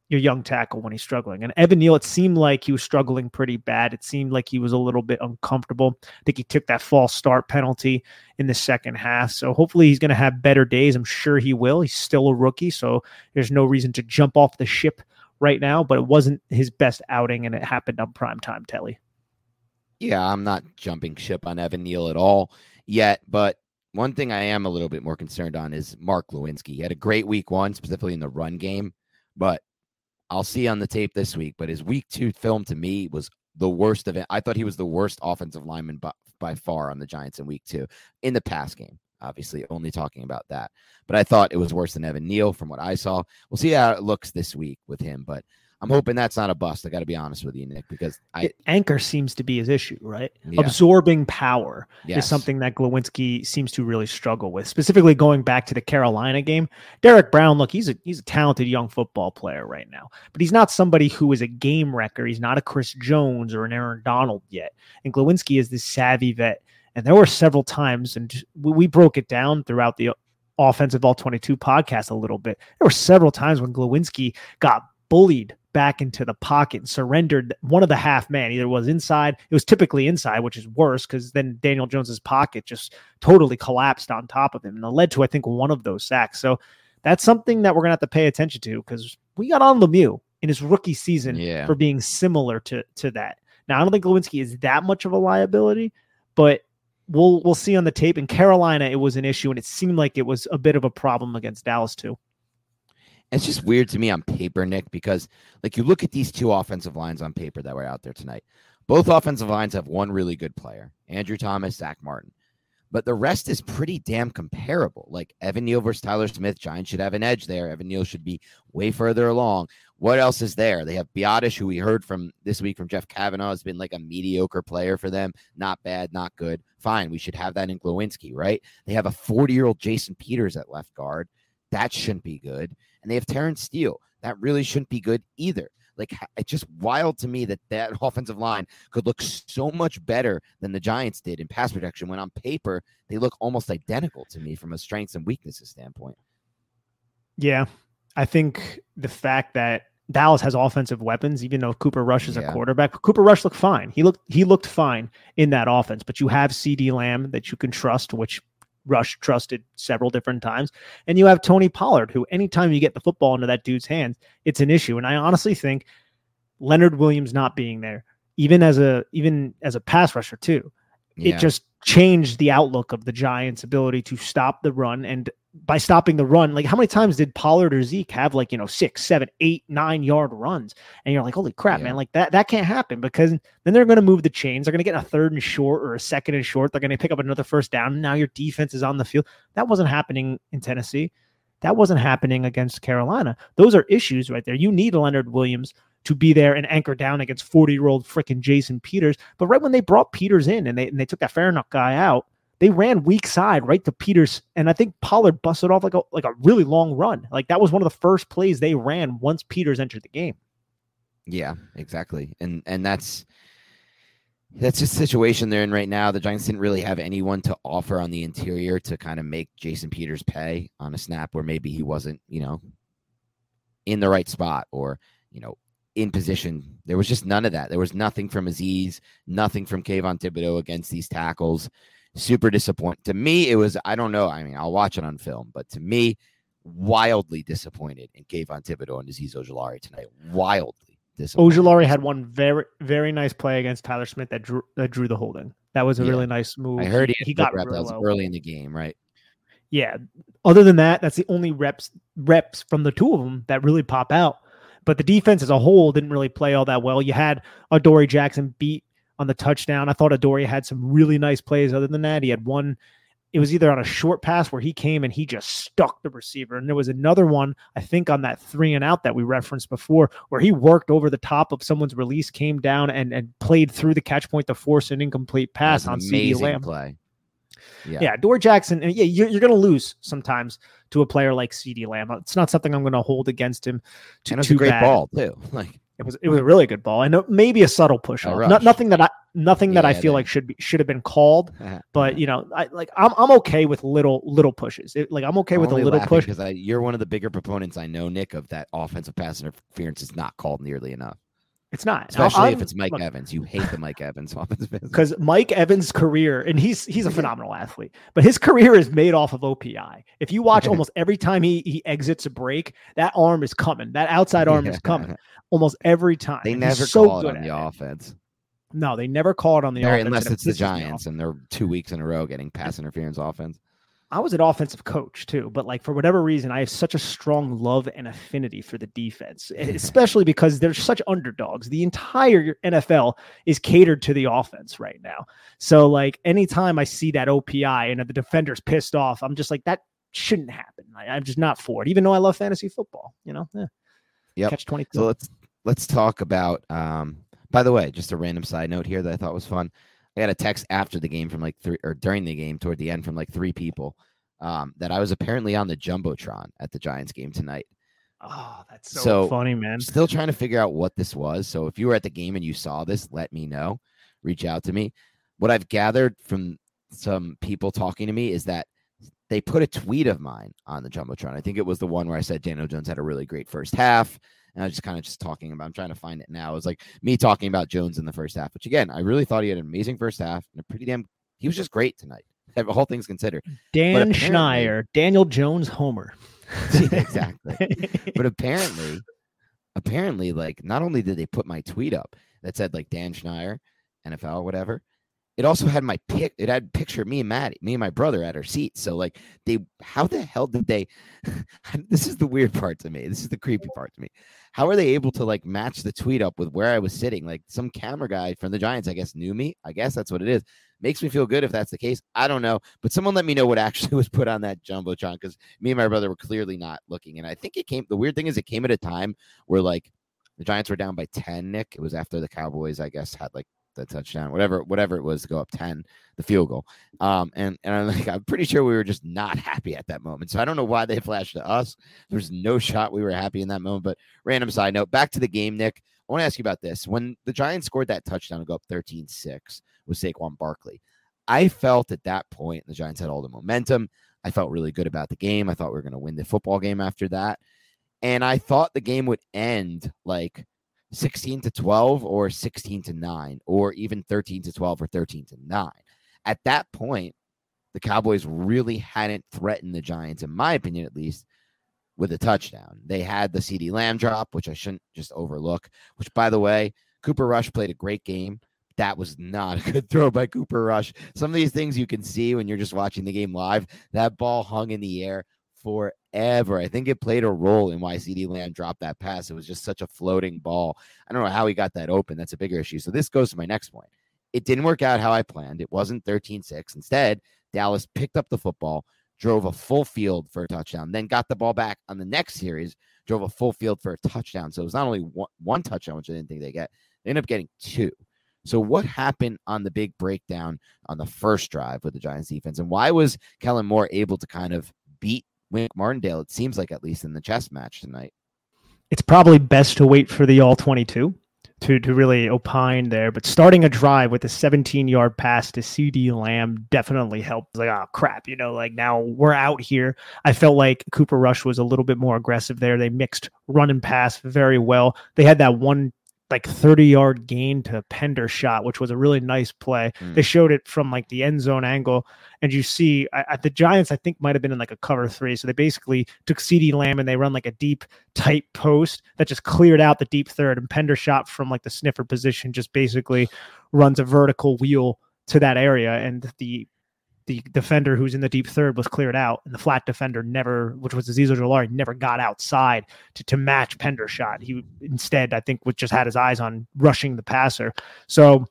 your young tackle when he's struggling. And Evan Neal, it seemed like he was struggling pretty bad. It seemed like he was a little bit uncomfortable. I think he took that false start penalty in the second half. So hopefully he's going to have better days. I'm sure he will. He's still a rookie, so there's no reason to jump off the ship right now, but it wasn't his best outing and it happened on prime time telly. Yeah, I'm not jumping ship on Evan Neal at all yet, but one thing I am a little bit more concerned on is Mark Glowinski. He had a great week one, specifically in the run game, but I'll see on the tape this week, but his week two film to me was the worst of it. I thought he was the worst offensive lineman by, by far on the Giants in week two in the pass game. Obviously, only talking about that. But I thought it was worse than Evan Neal from what I saw. We'll see how it looks this week with him. But I'm hoping that's not a bust. I got to be honest with you, Nick, because I anchor seems to be his issue, right? Yeah. Absorbing power yes. is something that Glowinski seems to really struggle with. Specifically, going back to the Carolina game, Derrick Brown. Look, he's a he's a talented young football player right now, but he's not somebody who is a game wrecker. He's not a Chris Jones or an Aaron Donald yet. And Glowinski is this savvy vet. And there were several times, and we broke it down throughout the offensive all 22 podcast a little bit. There were several times when Glowinski got bullied back into the pocket and surrendered one of the half man. Either was inside, it was typically inside, which is worse because then Daniel Jones's pocket just totally collapsed on top of him. And it led to, I think, one of those sacks. So that's something that we're gonna have to pay attention to because we got on Lemieux in his rookie season yeah. for being similar to to that. Now I don't think Glowinski is that much of a liability, but we'll we'll see on the tape. In Carolina, it was an issue, and it seemed like it was a bit of a problem against Dallas too. It's just weird to me on paper, Nick, because like you look at these two offensive lines on paper that were out there tonight. Both offensive lines have one really good player, Andrew Thomas, Zack Martin. But the rest is pretty damn comparable. Like Evan Neal versus Tyler Smith, Giants should have an edge there. Evan Neal should be way further along. What else is there? They have Biadasz, who we heard from this week from Jeff Kavanaugh, has been like a mediocre player for them. Not bad, not good. Fine. We should have that in Glowinski, right? They have a 40 year old Jason Peters at left guard. That shouldn't be good. And they have Terence Steele. That really shouldn't be good either. Like it's just wild to me that that offensive line could look so much better than the Giants did in pass protection when on paper they look almost identical to me from a strengths and weaknesses standpoint. Yeah. I think the fact that Dallas has offensive weapons, even though Cooper Rush is yeah. a quarterback. Cooper Rush looked fine. He looked he looked fine in that offense, but you have CeeDee Lamb that you can trust, which Rush trusted several different times. And you have Tony Pollard, who anytime you get the football into that dude's hands, it's an issue. And I honestly think Leonard Williams not being there, even as a even as a pass rusher too, yeah. it just changed the outlook of the Giants' ability to stop the run. And by stopping the run, like how many times did Pollard or Zeke have like, you know, six, seven, eight, nine yard runs? And you're like, holy crap, yeah. man, like that, that can't happen because then they're going to move the chains. They're going to get a third and short or a second and short. They're going to pick up another first down. And now your defense is on the field. That wasn't happening in Tennessee. That wasn't happening against Carolina. Those are issues right there. You need Leonard Williams to be there and anchor down against 40 year old freaking Jason Peters. But right when they brought Peters in and they, and they took that Farniok guy out, they ran weak side right to Peters, and I think Pollard busted off like a like a really long run. Like that was one of the first plays they ran once Peters entered the game. Yeah, exactly. And and that's that's a situation they're in right now. The Giants didn't really have anyone to offer on the interior to kind of make Jason Peters pay on a snap where maybe he wasn't, you know, in the right spot or, you know, in position. There was just none of that. There was nothing from Azeez, nothing from Kayvon Thibodeaux against these tackles. Super disappointed. To me, it was, I don't know. I mean, I'll watch it on film, but to me, wildly disappointed in Kayvon Thibodeaux and Azeez Ojulari tonight. Wildly. disappointed. Ojulari had one very very nice play against Tyler Smith that drew that drew the holding. That was a yeah. really nice move. I heard he, he got rep, really early in the game, right? Yeah. Other than that, that's the only reps reps from the two of them that really pop out. But the defense as a whole didn't really play all that well. You had Adoree Jackson beat on the touchdown. I thought Adoree had some really nice plays. Other than that, he had one it was either on a short pass where he came and he just stuck the receiver. And there was another one, I think, on that three and out that we referenced before, where he worked over the top of someone's release, came down and, and played through the catch point to force an incomplete pass on CeeDee Lamb. Play. Yeah. yeah, Dor Jackson. Yeah, you're, you're going to lose sometimes to a player like CeeDee Lamb. It's not something I'm going to hold against him. To, and it's a great bad. ball too. Like it was it was a really good ball. I know maybe a subtle push off. Not, nothing that I nothing yeah, that I feel like should be should have been called. Uh-huh, but uh-huh. you know, I like I'm I'm okay with little little pushes. It, like I'm okay I'm with a little push because you're one of the bigger proponents I know, Nick, of that offensive pass interference is not called nearly enough. It's not, especially I'm, if it's Mike look, Evans. You hate the Mike Evans offensive because Mike Evans' career, and he's he's a phenomenal athlete, but his career is made off of OPI. If you watch almost every time he he exits a break, that arm is coming. That outside arm is coming almost every time. They never so call it on the it. offense. No, they never call it on the offense. Unless it's the Giants and they're two weeks in a row getting pass interference offense. I was an offensive coach too, but like for whatever reason, I have such a strong love and affinity for the defense, especially because they're such underdogs. The entire NFL is catered to the offense right now. So like anytime I see that OPI and the defender's pissed off, I'm just like that shouldn't happen. I, am just not for it, even though I love fantasy football. You know, yeah. Yep. Catch twenty. So let's let's talk about. Um, by the way, just a random side note here that I thought was fun. I got a text after the game from like three or during the game toward the end from like three people um, that I was apparently on the jumbotron at the Giants game tonight. Oh, that's so, so funny, man. Still trying to figure out what this was. So if you were at the game and you saw this, let me know. Reach out to me. What I've gathered from some people talking to me is that they put a tweet of mine on the jumbotron. I think it was the one where I said Daniel Jones had a really great first half. And I was just kind of just talking about, I'm trying to find it now. It was like me talking about Jones in the first half, which again, I really thought he had an amazing first half and a pretty damn, he was just great tonight. All things considered. Dan Schneider, Daniel Jones Homer. exactly. but apparently, apparently, like not only did they put my tweet up that said like Dan Schneider, NFL whatever, it also had my pic. It had picture of me and Maddie, me and my brother at our seat. So like they, how the hell did they? this is the weird part to me. This is the creepy part to me. How are they able to like match the tweet up with where I was sitting? Like some camera guy from the Giants, I guess, knew me. I guess that's what it is. Makes me feel good if that's the case. I don't know, but someone let me know what actually was put on that jumbotron because me and my brother were clearly not looking. And I think it came. The weird thing is, it came at a time where like the Giants were down by ten. Nick, it was after the Cowboys, I guess, had like the touchdown, whatever, whatever it was to go up 10, the field goal. Um, and, and I'm like, I'm pretty sure we were just not happy at that moment. So I don't know why they flashed to us. There's no shot we were happy in that moment. But random side note, back to the game, Nick. I want to ask you about this. When the Giants scored that touchdown to go up 13 6 with Saquon Barkley, I felt at that point the Giants had all the momentum. I felt really good about the game. I thought we were going to win the football game after that. And I thought the game would end like 16 to 12 or 16 to 9 or even 13 to 12 or 13 to 9. At that point, the Cowboys really hadn't threatened the Giants, in my opinion at least, with a touchdown. They had the CeeDee Lamb drop, which I shouldn't just overlook, which, by the way, Cooper Rush played a great game. That was not a good throw by Cooper Rush. Some of these things you can see when you're just watching the game live. That ball hung in the air forever. I think it played a role in why CeeDee Lamb dropped that pass. It was just such a floating ball. I don't know how he got that open. That's a bigger issue. So this goes to my next point. It didn't work out how I planned. It wasn't 13 6. Instead, Dallas picked up the football, drove a full field for a touchdown, then got the ball back on the next series, drove a full field for a touchdown. So it was not only one, one touchdown, which I didn't think they get, they ended up getting two. So, what happened on the big breakdown on the first drive with the Giants defense? And why was Kellen Moore able to kind of beat Wink Martindale? It seems like, at least in the chess match tonight. It's probably best to wait for the all 22 to to really opine there. But starting a drive with a 17 yard pass to CeeDee Lamb definitely helped. Like, oh crap, you know, like now we're out here. I felt like Cooper Rush was a little bit more aggressive there. They mixed run and pass very well. They had that one like 30 yard gain to Hendershot, which was a really nice play. Mm. They showed it from like the end zone angle, and you see at the Giants, I think might have been in like a cover three. So they basically took CeeDee Lamb and they run like a deep, tight post that just cleared out the deep third, and Hendershot from like the sniffer position just basically runs a vertical wheel to that area, and the the defender who's in the deep third was cleared out, and the flat defender never, which was Azeez Ojulari, never got outside to, to match Hendershot. He instead, I think, was just had his eyes on rushing the passer. So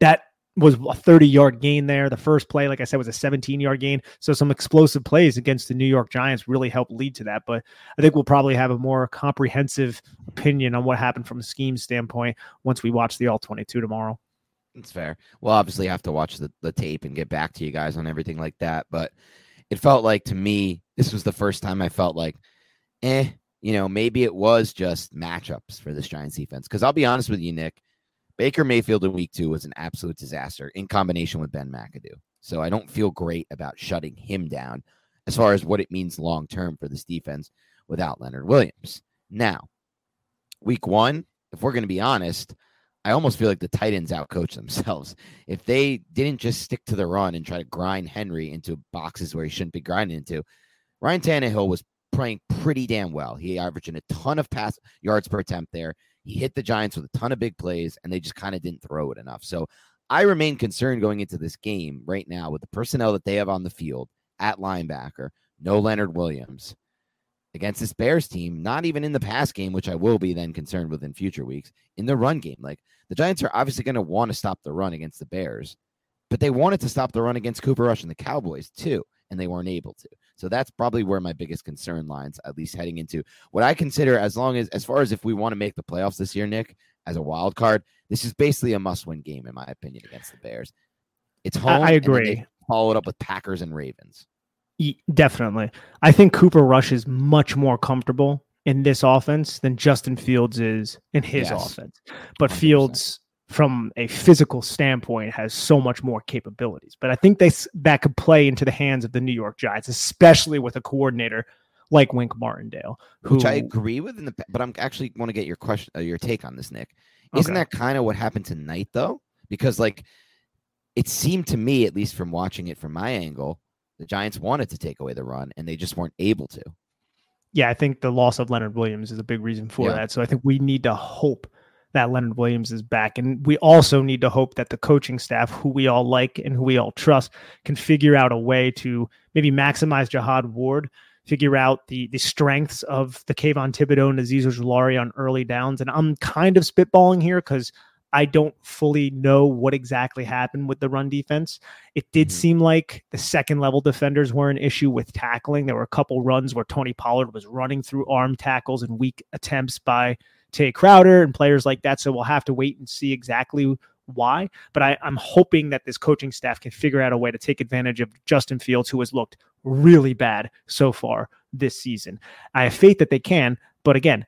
that was a 30 yard gain there. The first play, like I said, was a 17 yard gain. So some explosive plays against the New York Giants really helped lead to that. But I think we'll probably have a more comprehensive opinion on what happened from a scheme standpoint once we watch the all 22 tomorrow. It's fair. We'll obviously have to watch the, the tape and get back to you guys on everything like that. But it felt like to me, this was the first time I felt like, eh, you know, maybe it was just matchups for this Giants defense. Because I'll be honest with you, Nick, Baker Mayfield in week two was an absolute disaster in combination with Ben McAdoo. So I don't feel great about shutting him down as far as what it means long term for this defense without Leonard Williams. Now, week one, if we're going to be honest, I almost feel like the Titans outcoach themselves. If they didn't just stick to the run and try to grind Henry into boxes where he shouldn't be grinding into, Ryan Tannehill was playing pretty damn well. He averaging a ton of pass yards per attempt there. He hit the Giants with a ton of big plays, and they just kind of didn't throw it enough. So I remain concerned going into this game right now with the personnel that they have on the field at linebacker. No Leonard Williams against this Bears team, not even in the pass game, which I will be then concerned with in future weeks, in the run game. Like the Giants are obviously going to want to stop the run against the Bears, but they wanted to stop the run against Cooper Rush and the Cowboys too, and they weren't able to. So that's probably where my biggest concern lines, at least heading into what I consider as long as, as far as if we want to make the playoffs this year, Nick, as a wild card, this is basically a must win game, in my opinion, against the Bears. It's home. I, I agree. Followed up with Packers and Ravens. Definitely. I think Cooper Rush is much more comfortable in this offense than Justin Fields is in his yes. offense. But 100%. Fields, from a physical standpoint, has so much more capabilities. But I think they, that could play into the hands of the New York Giants, especially with a coordinator like Wink Martindale, who, which I agree with. In the but I'm actually want to get your question, uh, your take on this, Nick. Isn't okay. that kind of what happened tonight, though? Because like it seemed to me, at least from watching it from my angle, the Giants wanted to take away the run and they just weren't able to. Yeah, I think the loss of Leonard Williams is a big reason for yeah. that. So I think we need to hope that Leonard Williams is back. And we also need to hope that the coaching staff, who we all like and who we all trust, can figure out a way to maybe maximize Jihad Ward, figure out the the strengths of the Kayvon Thibodeaux and Azeez Ojulari on early downs. And I'm kind of spitballing here because I don't fully know what exactly happened with the run defense. It did mm-hmm. seem like the second level defenders were an issue with tackling. There were a couple runs where Tony Pollard was running through arm tackles and weak attempts by Tae Crowder and players like that. So we'll have to wait and see exactly why. But I, am hoping that this coaching staff can figure out a way to take advantage of Justin Fields, who has looked really bad so far this season. I have faith that they can. But again,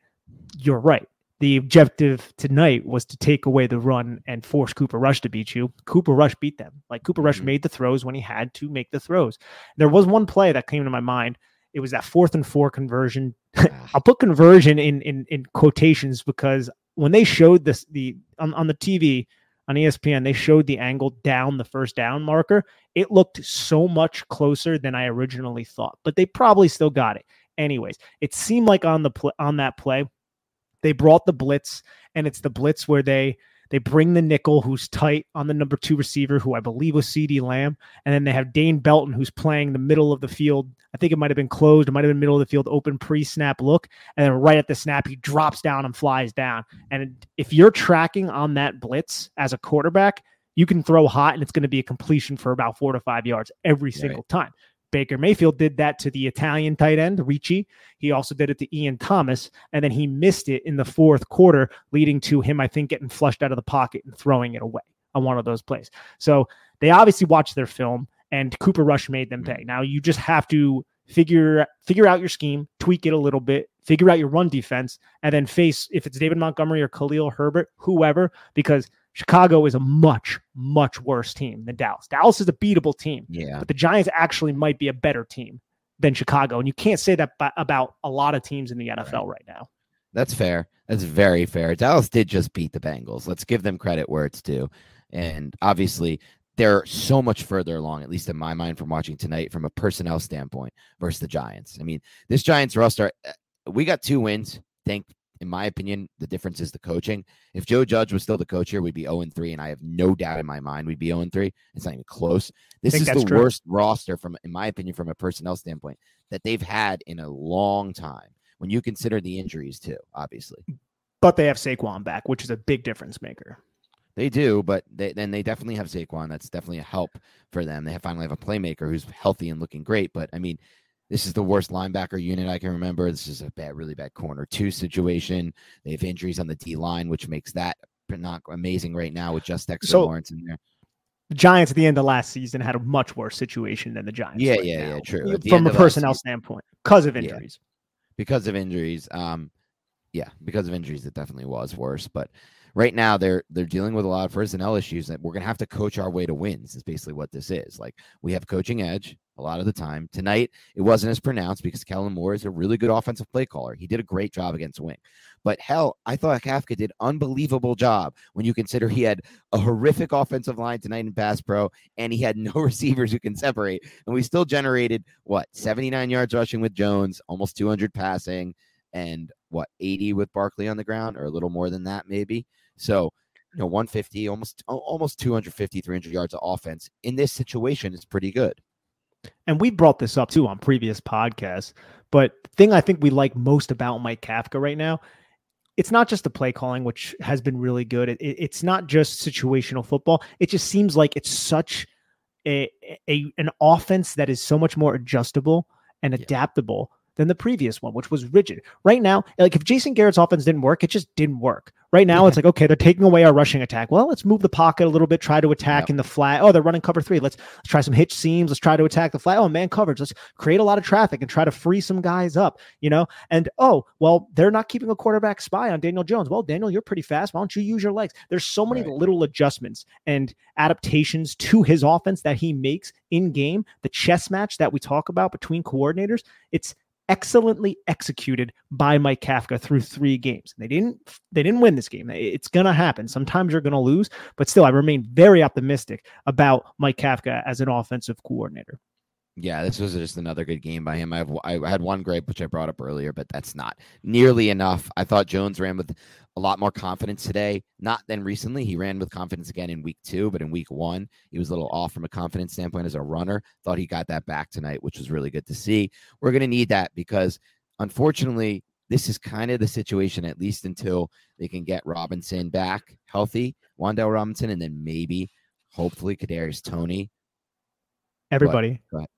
you're right the objective tonight was to take away the run and force Cooper Rush to beat you. Cooper Rush beat them. Like Cooper Rush mm-hmm. made the throws when he had to make the throws. There was one play that came to my mind. It was that fourth and four conversion. Ah. I'll put conversion in, in in quotations because when they showed this the on, on the TV on ESPN, they showed the angle down the first down marker. It looked so much closer than I originally thought, but they probably still got it. Anyways, it seemed like on the pl- on that play, they brought the blitz, and it's the blitz where they they bring the nickel who's tight on the number two receiver, who I believe was CeeDee Lamb. And then they have Dane Belton, who's playing the middle of the field. I think it might have been closed. It might have been middle of the field, open pre snap look. And then right at the snap, he drops down and flies down. And if you're tracking on that blitz as a quarterback, you can throw hot and it's going to be a completion for about four to five yards every single right. time. Baker Mayfield did that to the Italian tight end, Ricci. He also did it to Ian Thomas, and then he missed it in the fourth quarter, leading to him, I think, getting flushed out of the pocket and throwing it away on one of those plays. So they obviously watched their film, and Cooper Rush made them pay. Now you just have to figure figure out your scheme, tweak it a little bit, figure out your run defense, and then face if it's David Montgomery or Khalil Herbert, whoever, because Chicago is a much, much worse team than Dallas. Dallas is a beatable team. Yeah. But the Giants actually might be a better team than Chicago. And you can't say that about a lot of teams in the NFL right, right now. That's fair. That's very fair. Dallas did just beat the Bengals. Let's give them credit where it's due. And obviously, they're so much further along, at least in my mind, from watching tonight from a personnel standpoint versus the Giants. I mean, this Giants roster, uh, we got two wins. Thank in my opinion, the difference is the coaching. If Joe Judge was still the coach here, we'd be 0 3, and I have no doubt in my mind we'd be 0 3. It's not even close. This is the true. worst roster from, in my opinion, from a personnel standpoint that they've had in a long time. When you consider the injuries too, obviously. But they have Saquon back, which is a big difference maker. They do, but they, then they definitely have Saquon. That's definitely a help for them. They have, finally have a playmaker who's healthy and looking great. But I mean, this is the worst linebacker unit I can remember. This is a bad, really bad corner two situation. They have injuries on the D line, which makes that not amazing right now with just Dexter so, Lawrence in there. The Giants at the end of last season had a much worse situation than the Giants. Yeah, right yeah, now, yeah, true. From a personnel standpoint, because of injuries. Yeah, because of injuries. Um, yeah, because of injuries, it definitely was worse. But right now they're they're dealing with a lot of personnel issues that we're gonna have to coach our way to wins. Is basically what this is. Like we have coaching edge a lot of the time. Tonight it wasn't as pronounced because Kellen Moore is a really good offensive play caller. He did a great job against Wink. But hell, I thought Kafka did unbelievable job when you consider he had a horrific offensive line tonight in pass pro and he had no receivers who can separate. And we still generated what 79 yards rushing with Jones, almost 200 passing, and what 80 with Barkley on the ground, or a little more than that, maybe. So, you know, 150, almost almost 250, 300 yards of offense in this situation is pretty good. And we brought this up too on previous podcasts. But the thing I think we like most about Mike Kafka right now, it's not just the play calling, which has been really good. It, it, it's not just situational football. It just seems like it's such a, a an offense that is so much more adjustable and adaptable than the previous one, which was rigid. Right now, like if Jason Garrett's offense didn't work, it just didn't work. Right now, yeah. it's like, okay, they're taking away our rushing attack. Well, let's move the pocket a little bit, try to attack yep. in the flat. Oh, they're running cover three. Let's, let's try some hitch seams. Let's try to attack the flat. Oh, man coverage. Let's create a lot of traffic and try to free some guys up, you know? And oh, well, they're not keeping a quarterback spy on Daniel Jones. Well, Daniel, you're pretty fast. Why don't you use your legs? There's so many right. little adjustments and adaptations to his offense that he makes in game. The chess match that we talk about between coordinators, it's excellently executed by Mike Kafka through three games. They didn't they didn't win this game. It's gonna happen. Sometimes you're gonna lose, but still I remain very optimistic about Mike Kafka as an offensive coordinator. Yeah, this was just another good game by him. I have I had one gripe which I brought up earlier, but that's not nearly enough. I thought Jones ran with a lot more confidence today, not than recently. He ran with confidence again in week two, but in week one, he was a little off from a confidence standpoint as a runner. Thought he got that back tonight, which was really good to see. We're going to need that because unfortunately, this is kind of the situation, at least until they can get Robinson back healthy, Wan'Dale Robinson, and then maybe, hopefully, Kadarius Toney. Everybody, but,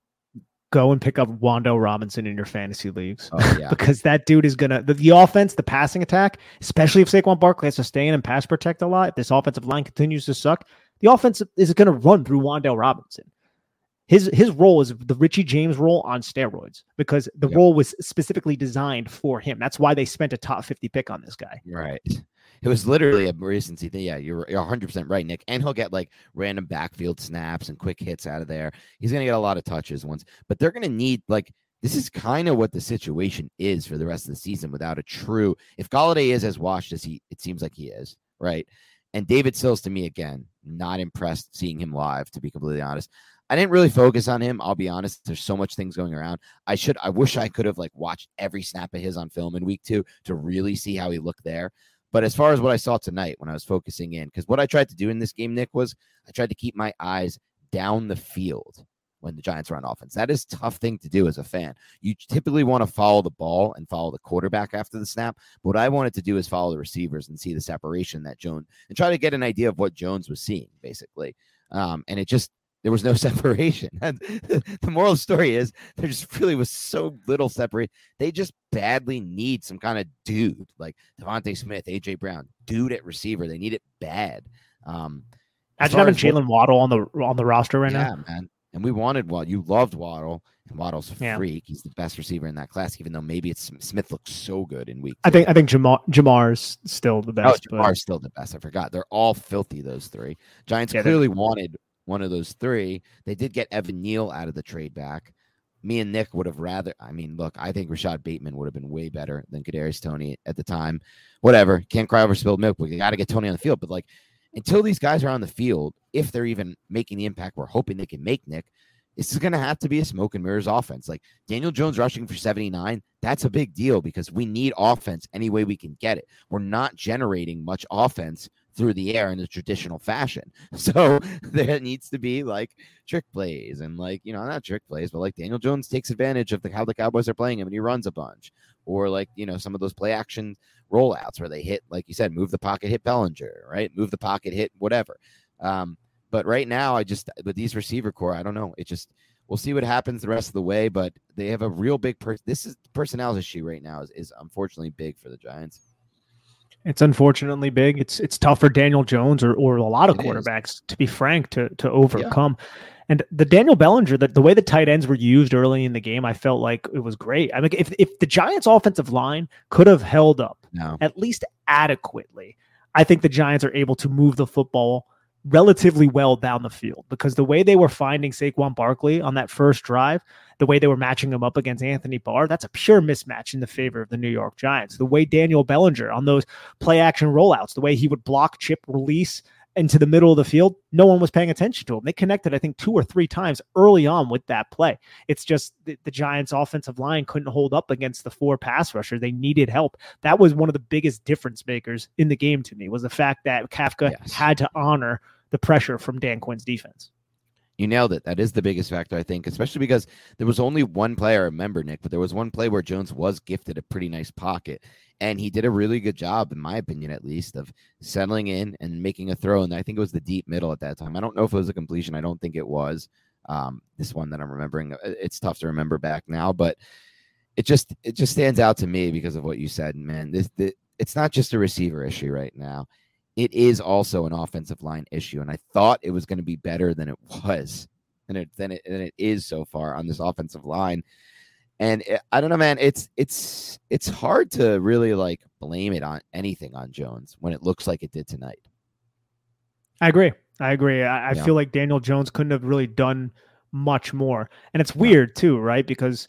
go and pick up Wan'Dale Robinson in your fantasy leagues. Oh, yeah. because that dude is gonna the, the, offense, the passing attack, especially if Saquon Barkley has to stay in and pass protect a lot. If this offensive line continues to suck, the offense is gonna run through Wan'Dale Robinson. His his role is the Richie James role on steroids because the yep. role was specifically designed for him. That's why they spent a top 50 pick on this guy. Right. It was literally a recency thing. Yeah, you're, you're 100% right, Nick. And he'll get like random backfield snaps and quick hits out of there. He's going to get a lot of touches once, but they're going to need like this is kind of what the situation is for the rest of the season without a true. If Golladay is as washed as he it seems like he is, right? And David Sills to me again, not impressed seeing him live. To be completely honest, I didn't really focus on him. I'll be honest. There's so much things going around. I should. I wish I could have like watched every snap of his on film in week two to really see how he looked there. But as far as what I saw tonight when I was focusing in, because what I tried to do in this game, Nick, was I tried to keep my eyes down the field when the Giants are on offense. That is tough thing to do as a fan. You typically want to follow the ball and follow the quarterback after the snap. But what I wanted to do is follow the receivers and see the separation that Jones and try to get an idea of what Jones was seeing, basically. Um, and it just there was no separation. the moral of the story is there just really was so little separate. They just badly need some kind of dude like DeVonta Smith, AJ Brown, dude at receiver. They need it bad. Um, Imagine having Jaylen Waddle on the on the roster right yeah, now. man. And we wanted Waddle. You loved Waddle, and Waddle's a Yeah. freak. He's the best receiver in that class. Even though maybe it's Smith looks so good in week. I think I think Ja'Marr Ja'Marr's still the Oh, best. but- Ja'Marr's still the best. I forgot. They're all filthy, those three. Giants Yeah, clearly wanted one of those three. They did get Evan Neal out of the trade back. Me and Nick would have rather. I mean, look, I think Rashod Bateman would have been way better than Kadarius Toney at the time. Whatever. Can't cry over spilled milk. We got to get Toney on the field. But like, until these guys are on the field, if they're even making the impact we're hoping they can make, Nick, this is going to have to be a smoke and mirrors offense. Like Daniel Jones rushing for 79, that's a big deal because we need offense any way we can get it. We're not generating much offense through the air in the traditional fashion. So there needs to be like trick plays and like, you know, not trick plays, but like Daniel Jones takes advantage of the how the Cowboys are playing him and he runs a bunch. Or like, you know, some of those play action rollouts where they hit, like you said, move the pocket, hit Bellinger, right? Move the pocket, hit whatever. Um, but right now, I just with these receiver core, I don't know. It just we'll see what happens the rest of the way. But they have a real big person. This is personnel issue right now is, is unfortunately big for the Giants. It's unfortunately big. It's it's tough for Daniel Jones or, or a lot of It is. quarterbacks, to be frank, to to overcome. And the Daniel Bellinger, the, the way the tight ends were used early in the game, I felt like it was great. I mean, if if the Giants' offensive line could have held up No, at least adequately, I think the Giants are able to move the football relatively well down the field because the way they were finding Saquon Barkley on that first drive, the way they were matching him up against Anthony Barr, that's a pure mismatch in the favor of the New York Giants. The way Daniel Bellinger on those play action rollouts, the way he would block, chip, release into the middle of the field, no one was paying attention to him. They connected, I think, two or three times early on with that play. It's just the, the Giants' offensive line couldn't hold up against the four pass rushers. They needed help. That was one of the biggest difference makers in the game to me was the fact that Kafka Yes. had to honor the pressure from Dan Quinn's defense. You nailed it. That is the biggest factor, I think, especially because there was only one play I remember, Nick, but there was one play where Jones was gifted a pretty nice pocket. And he did a really good job, in my opinion, at least, of settling in and making a throw. And I think it was the deep middle at that time. I don't know if it was a completion. I don't think it was. Um, this one that I'm remembering, uh, it's tough to remember back now, but it just it just stands out to me because of what you said, man. This, this it's not just a receiver issue right now. It is also an offensive line issue, and I thought it was going to be better than it was, than it than it than it is so far on this offensive line. And it, I don't know, man. It's it's it's hard to really like blame it on anything on Jones when it looks like it did tonight. I agree. I agree. I, I Yeah. feel like Daniel Jones couldn't have really done much more. And it's weird too, right? Because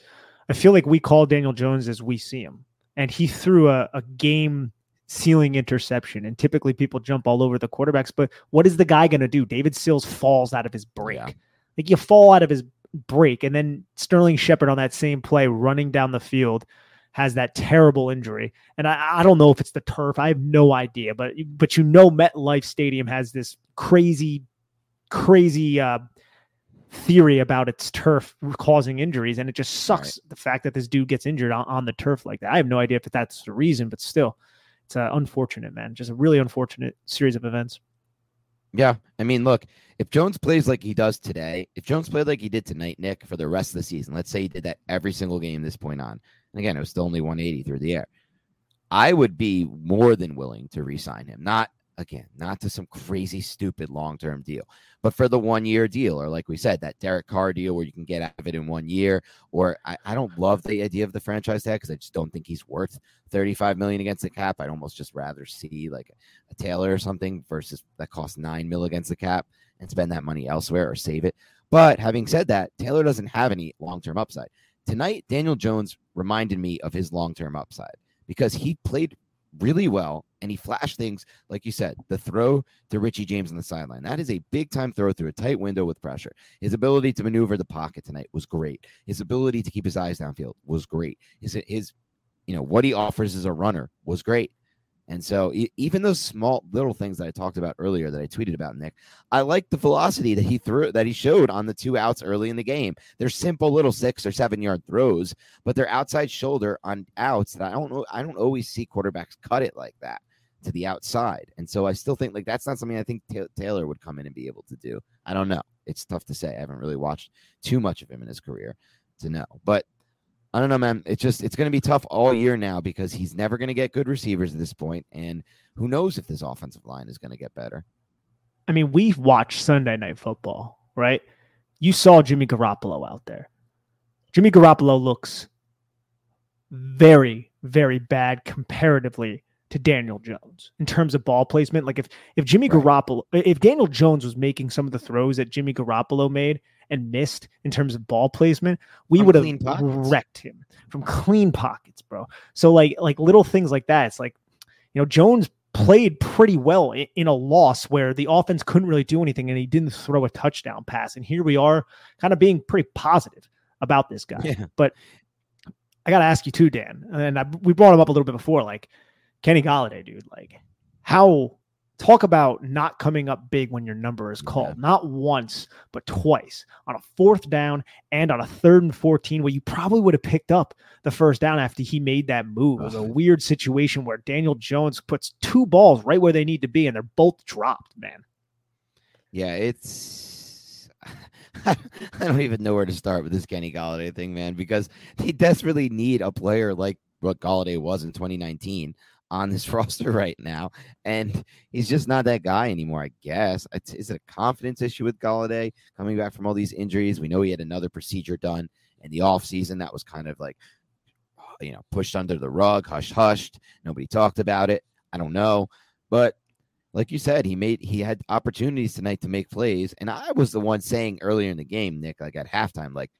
I feel like we call Daniel Jones as we see him. And he threw a, a game ceiling interception. And typically people jump all over the quarterbacks. But what is the guy going to do? David Sills falls out of his break. Yeah. Like you fall out of his break. And then Sterling Shepard on that same play running down the field has that terrible injury. And I, I don't know if it's the turf. I have no idea. But but you know MetLife Stadium has this crazy, crazy uh, theory about its turf causing injuries, and it just sucks the fact that this dude gets injured on, on the turf like that. I have no idea if that's the reason, but still, it's uh, unfortunate, man. Just a really unfortunate series of events. Yeah, I mean, look, if Jones plays like he does today, if Jones played like he did tonight, Nick, for the rest of the season, let's say he did that every single game this point on, and again, it was still only 180 through the air, I would be more than willing to re-sign him. Not again, not to some crazy, stupid long-term deal, but for the one-year deal, or like we said, that Derek Carr deal where you can get out of it in one year. Or I, I don't love the idea of the franchise tag because I just don't think he's worth 35 million against the cap. I'd almost just rather see like a Taylor or something versus that costs nine mil against the cap and spend that money elsewhere or save it. But having said that, Taylor doesn't have any long term upside. Tonight, Daniel Jones reminded me of his long term upside because he played really well and he flashed things like you said the throw to Richie James on the sideline. That is a big time throw through a tight window with pressure. His ability to maneuver the pocket tonight was great. His ability to keep his eyes downfield was great. His his you know what he offers as a runner was great. And so e- even those small little things that I talked about earlier that I tweeted about Nick, I like the velocity that he threw that he showed on the two outs early in the game. They're simple little six or seven yard throws, but they're outside shoulder on outs that I don't know. I don't always see quarterbacks cut it like that. to the outside. And so I still think like that's not something I think Taylor would come in and be able to do. I don't know. It's tough to say. I haven't really watched too much of him in his career to know. But I don't know, man. It's just it's going to be tough all year now because he's never going to get good receivers at this point, and who knows if this offensive line is going to get better. I mean, we've watched Sunday Night Football, right? You saw Jimmy Garoppolo out there. Jimmy Garoppolo looks very, very bad comparatively to Daniel Jones in terms of ball placement. Like if if Jimmy right. Garoppolo, if Daniel Jones was making some of the throws that Jimmy Garoppolo made and missed in terms of ball placement, we would have wrecked him from clean pockets, bro. So like like little things like that. It's like you know Jones played pretty well in, in a loss where the offense couldn't really do anything and he didn't throw a touchdown pass. And here we are, kind of being pretty positive about this guy. Yeah. But I got to ask you too, Dan, and I, we brought him up a little bit before, like Kenny Golladay, dude. Like, how talk about not coming up big when your number is called, yeah. not once, but twice on a fourth down and on a third and 14, where you probably would have picked up the first down after he made that move. It was a weird situation where Daniel Jones puts two balls right where they need to be, and they're both dropped, man. Yeah, it's. I don't even know where to start with this Kenny Golladay thing, man, because they desperately need a player like what Golladay was in 2019 on this roster right now, and he's just not that guy anymore. I guess it's, is it a confidence issue with Golladay coming back from all these injuries? We know he had another procedure done in the offseason that was kind of like uh, you know pushed under the rug, hush hushed. Nobody talked about it. I don't know, but like you said, he made he had opportunities tonight to make plays, and I was the one saying earlier in the game, Nick, like at halftime, like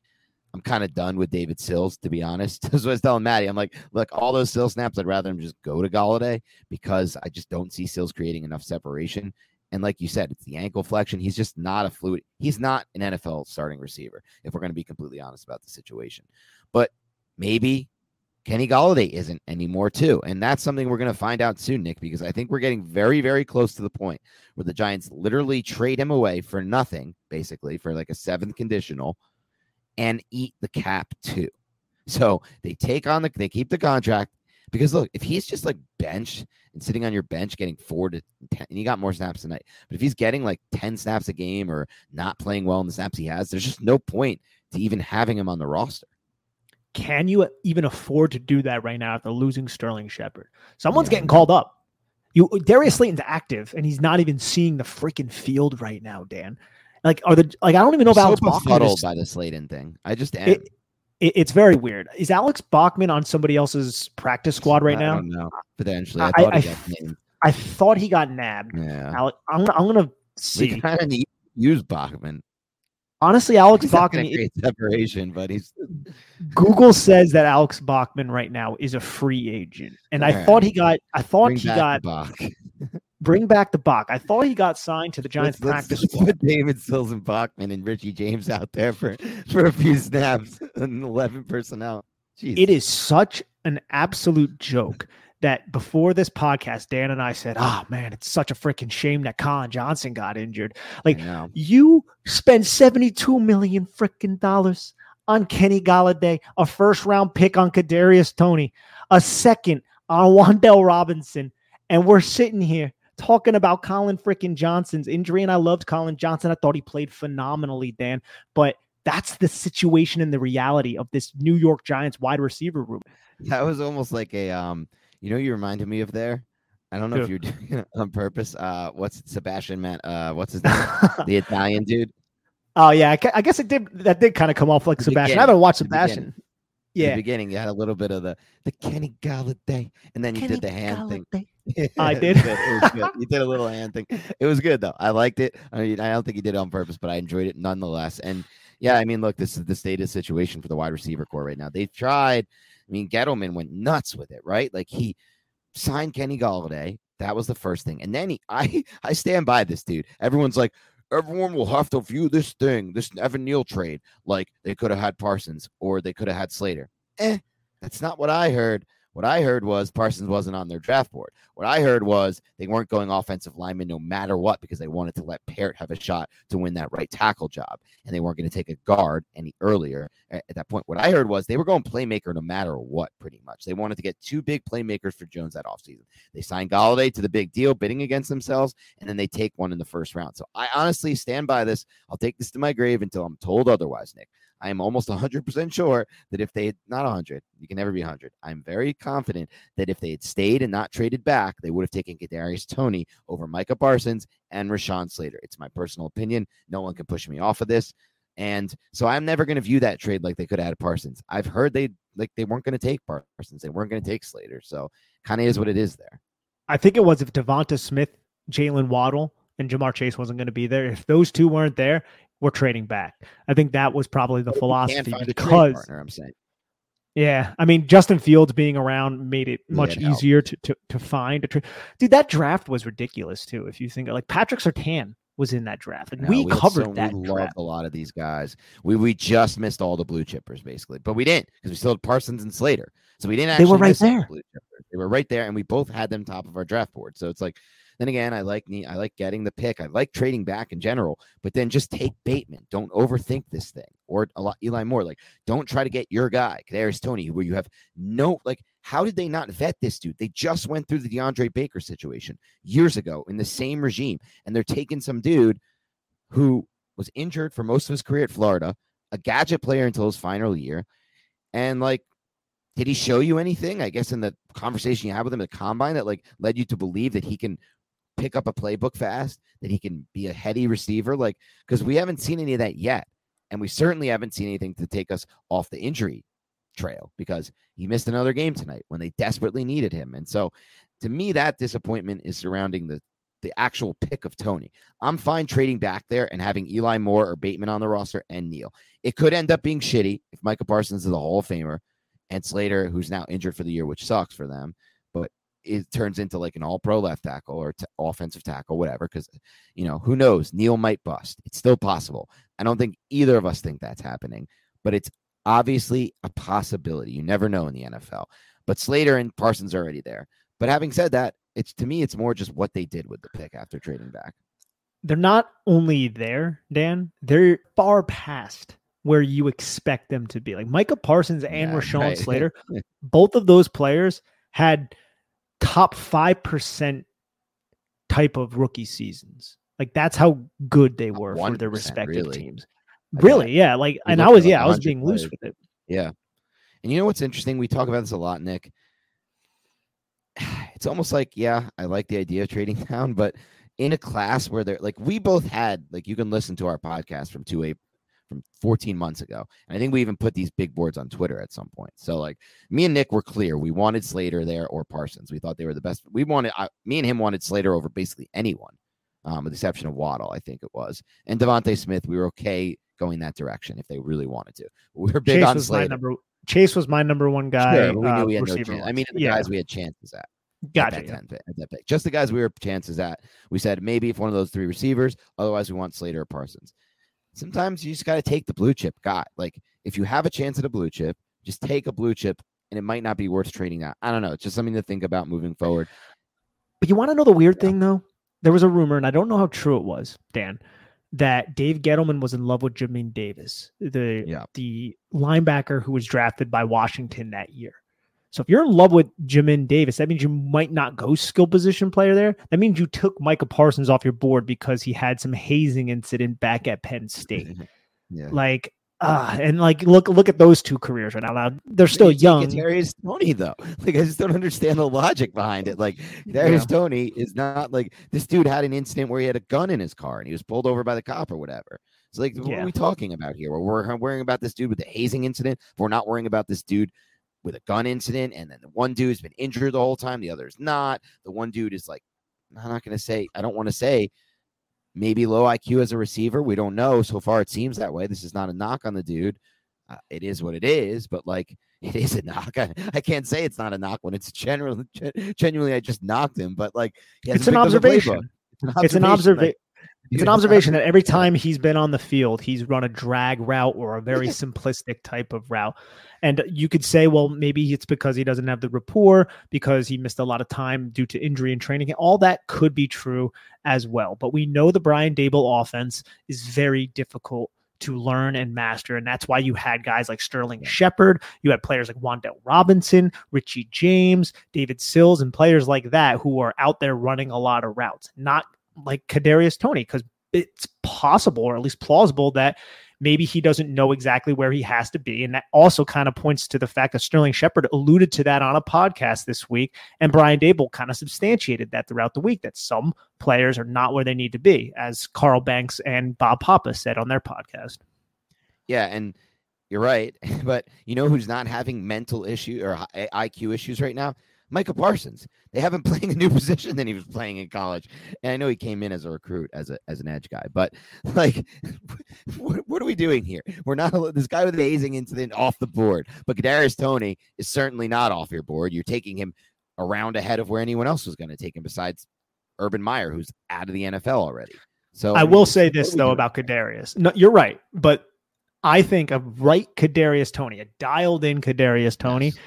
I'm kind of done with David Sills, to be honest. That's what I was telling Maddie. I'm like, look, all those Sills snaps, I'd rather him just go to Golladay because I just don't see Sills creating enough separation. And like you said, it's the ankle flexion. He's just not a fluid. He's not an NFL starting receiver, if we're going to be completely honest about the situation. But maybe Kenny Golladay isn't anymore, too. And that's something we're going to find out soon, Nick, because I think we're getting very, very close to the point where the Giants literally trade him away for nothing, basically, for like a seventh conditional and eat the cap too. So they take on the they keep the contract because look, if he's just like bench and sitting on your bench getting four to ten, and he got more snaps tonight, but if he's getting like 10 snaps a game or not playing well in the snaps he has, there's just no point to even having him on the roster. Can you even afford to do that right now after losing Sterling Shepard? Someone's yeah. getting called up. You Darius Slayton's active and he's not even seeing the freaking field right now, Dan. Like, are the like I don't even know I'm about so Alex befuddled by the Slayton thing. I just am. It, it, it's very weird. Is Alex Bachman on somebody else's practice squad right now? No, potentially. I thought I, he got named. I thought he got nabbed. Yeah, Alex, I'm, I'm gonna see. We kind of need use Bachman. Honestly, Alex he's Bachman great separation, but he's Google says that Alex Bachman right now is a free agent, and All I right. thought he got. I thought Bring he got. Bach. Bring back the Bach. I thought he got signed to the Giants let's, practice let's put David Sills and Bachman and Richie James out there for, for a few snaps and 11 personnel. Jeez. It is such an absolute joke that before this podcast, Dan and I said, Oh man, it's such a freaking shame that Collin Johnson got injured. Like you spend 72 million freaking dollars on Kenny Golladay, a first round pick on Kadarius Toney, a second on Wan'Dale Robinson, and we're sitting here talking about Colin freaking Johnson's injury, and I loved Collin Johnson. I thought he played phenomenally, Dan. But that's the situation and the reality of this New York Giants wide receiver room. That was almost like a um, you know, you reminded me of there. I don't know if you're doing it on purpose. Uh, what's Sebastian man? Uh, what's his name? the Italian dude. Oh yeah, I, guess it did. That did kind of come off like the Sebastian. Beginning. I haven't watched Sebastian. Yeah, the beginning you had a little bit of the the Kenny Golladay, and then you Kenny did the hand Golladay. thing. I did. It was good. You did a little hand thing. It was good though. I liked it. I mean, I don't think he did it on purpose, but I enjoyed it nonetheless. And yeah, I mean, look, this is the status situation for the wide receiver core right now. They've tried. I mean, Gettleman went nuts with it, right? Like he signed Kenny Golladay. That was the first thing, and then he, I, I stand by this dude. Everyone's like, everyone will have to view this thing, this Evan Neal trade, like they could have had Parsons or they could have had Slater. Eh, that's not what I heard. What I heard was Parsons wasn't on their draft board. What I heard was they weren't going offensive lineman no matter what because they wanted to let Peart have a shot to win that right tackle job. And they weren't going to take a guard any earlier at, at that point. What I heard was they were going playmaker no matter what, pretty much. They wanted to get two big playmakers for Jones that offseason. They signed Golladay to the big deal, bidding against themselves, and then they take one in the first round. So I honestly stand by this. I'll take this to my grave until I'm told otherwise, Nick. I am almost 100% sure that if they had not 100, you can never be 100. I'm very confident that if they had stayed and not traded back, they would have taken Kadarius Toney over Micah Parsons and Rashawn Slater. It's my personal opinion. No one can push me off of this. And so I'm never going to view that trade like they could had Parsons. I've heard they like they weren't going to take Parsons. They weren't going to take Slater. So kind of is what it is there. I think it was if Devonta Smith, Jaylen Waddle, and Ja'Marr Chase wasn't going to be there. If those two weren't there, we're trading back. I think that was probably the philosophy because partner, I'm saying. Yeah, I mean Justin Fields being around made it much yeah, easier to, to to find a trade. Dude, that draft was ridiculous too. If you think like Patrick Surtain was in that draft, like, no, we, we, covered so, that. We draft. loved a lot of these guys. We we just missed all the blue chippers basically, but we didn't because we still had Parsons and Slater, so we didn't. Actually they were right there. The they were right there, and we both had them top of our draft board. So it's like then again, I like I like getting the pick. I like trading back in general, but then just take Bateman. Don't overthink this thing. Or a lot Eli Moore. Like, don't try to get your guy, Kadarius Toney, where you have no like. How did they not vet this dude? They just went through the DeAndre Baker situation years ago in the same regime, and they're taking some dude who was injured for most of his career at Florida, a gadget player until his final year, and like did he show you anything? I guess in the conversation you had with him at the combine that like led you to believe that he can pick up a playbook fast, that he can be a heady receiver. Like, because we haven't seen any of that yet. And we certainly haven't seen anything to take us off the injury trail because he missed another game tonight when they desperately needed him. And so to me, that disappointment is surrounding the the actual pick of Toney. I'm fine trading back there and having Eli Moore or Bateman on the roster and Neal. It could end up being shitty if Micah Parsons is a Hall of Famer and Slater, who's now injured for the year, which sucks for them it turns into like an all pro left tackle or t- offensive tackle, whatever. Because, you know, who knows? Neal might bust. It's still possible. I don't think either of us think that's happening, but it's obviously a possibility. You never know in the NFL. But Slater and Parsons are already there. But having said that, it's to me, it's more just what they did with the pick after trading back. They're not only there, Dan, they're far past where you expect them to be. Like Micah Parsons and yeah, Rashawn right. Slater, both of those players had – top 5% type of rookie seasons. Like that's how good they were for their respective really. teams. Really, yeah. Like, and I was, yeah, I was being loose with it. Yeah. And you know what's interesting? We talk about this a lot, Nick. It's almost like, yeah, I like the idea of trading down, but in a class where they're like, we both had, like, you can listen to our podcast from 2 a from 14 months ago. And I think we even put these big boards on Twitter at some point. So like me and Nick were clear. We wanted Slater there or Parsons. We thought they were the best. We wanted I, me and him wanted Slater over basically anyone, um, with the exception of Waddle, I think it was. And DeVonta Smith, we were okay going that direction if they really wanted to. We were big Chase on Slater. Number, Chase was my number one guy. Sure, we knew we had no chance. I mean, the yeah. guys we had chances at. Gotcha. At that, yeah. at that pick. Just the guys we were chances at. We said maybe if one of those three receivers. Otherwise, we want Slater or Parsons sometimes you just got to take the blue chip guy. Like if you have a chance at a blue chip, just take a blue chip and it might not be worth trading that. I don't know. It's just something to think about moving forward. But you want to know the weird yeah. thing though? There was a rumor, and I don't know how true it was, Dan, that Dave Gettleman was in love with Jamin Davis, the yeah. the linebacker who was drafted by Washington that year. So if you're in love with Jamin Davis, that means you might not go skill position player there. That means you took Micah Parsons off your board because he had some hazing incident back at Penn State. yeah. Like uh, and like look look at those two careers right now. now they're still young. Darius Toney though. Like I just don't understand the logic behind it. Like Darius yeah. Toney is not like this dude had an incident where he had a gun in his car and he was pulled over by the cop or whatever. So like, what yeah. are we talking about here? We're, We're worrying about this dude with the hazing incident. We're not worrying about this dude with a gun incident, and then the one dude's been injured the whole time, the other's not. The one dude is like, I'm not going to say, I don't want to say maybe low IQ as a receiver. We don't know. So far, it seems that way. This is not a knock on the dude. Uh, it is what it is, but like it is a knock. I, I can't say it's not a knock when it's generally genuinely I just knocked him, but like it's an, it's an observation. It's an observation. It's an observation that every time he's been on the field, he's run a drag route or a very simplistic type of route. And you could say, well, maybe it's because he doesn't have the rapport, because he missed a lot of time due to injury and training. All that could be true as well. But we know the Brian Daboll offense is very difficult to learn and master. And that's why you had guys like Sterling Shepard, you had players like Wan'Dale Robinson, Richie James, David Sills, and players like that who are out there running a lot of routes, not like Kadarius Toney, because it's possible or at least plausible that maybe he doesn't know exactly where he has to be. And that also kind of points to the fact that Sterling Shepard alluded to that on a podcast this week. And Brian Daboll kind of substantiated that throughout the week that some players are not where they need to be, as Carl Banks and Bob Papa said on their podcast. Yeah. And you're right. But you know who's not having mental issue or IQ issues right now? Micah Parsons. They have him playing a new position than he was playing in college. And I know he came in as a recruit, as a as an edge guy, but like, what, what are we doing here? We're not this guy with the hazing incident off the board, but Kadarius Toney is certainly not off your board. You're taking him around ahead of where anyone else was going to take him, besides Urban Meyer, who's out of the NFL already. So I will say this though about Kadarius. No, you're right, but I think a right Kadarius Toney, a dialed in Kadarius Toney. Yes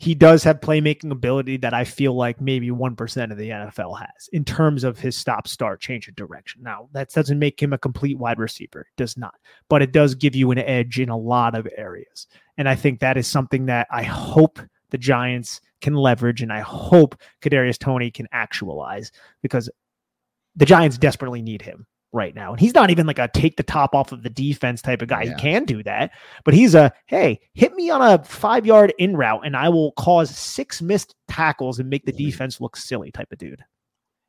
he does have playmaking ability that I feel like maybe 1% of the NFL has in terms of his stop start change of direction. Now, that doesn't make him a complete wide receiver, it does not, but it does give you an edge in a lot of areas. And I think that is something that I hope the Giants can leverage and I hope Kadarius Toney can actualize because the Giants desperately need him right now. And he's not even like a take the top off of the defense type of guy. Yeah. He can do that, but he's a hey, hit me on a five yard in route and I will cause six missed tackles and make the defense look silly type of dude.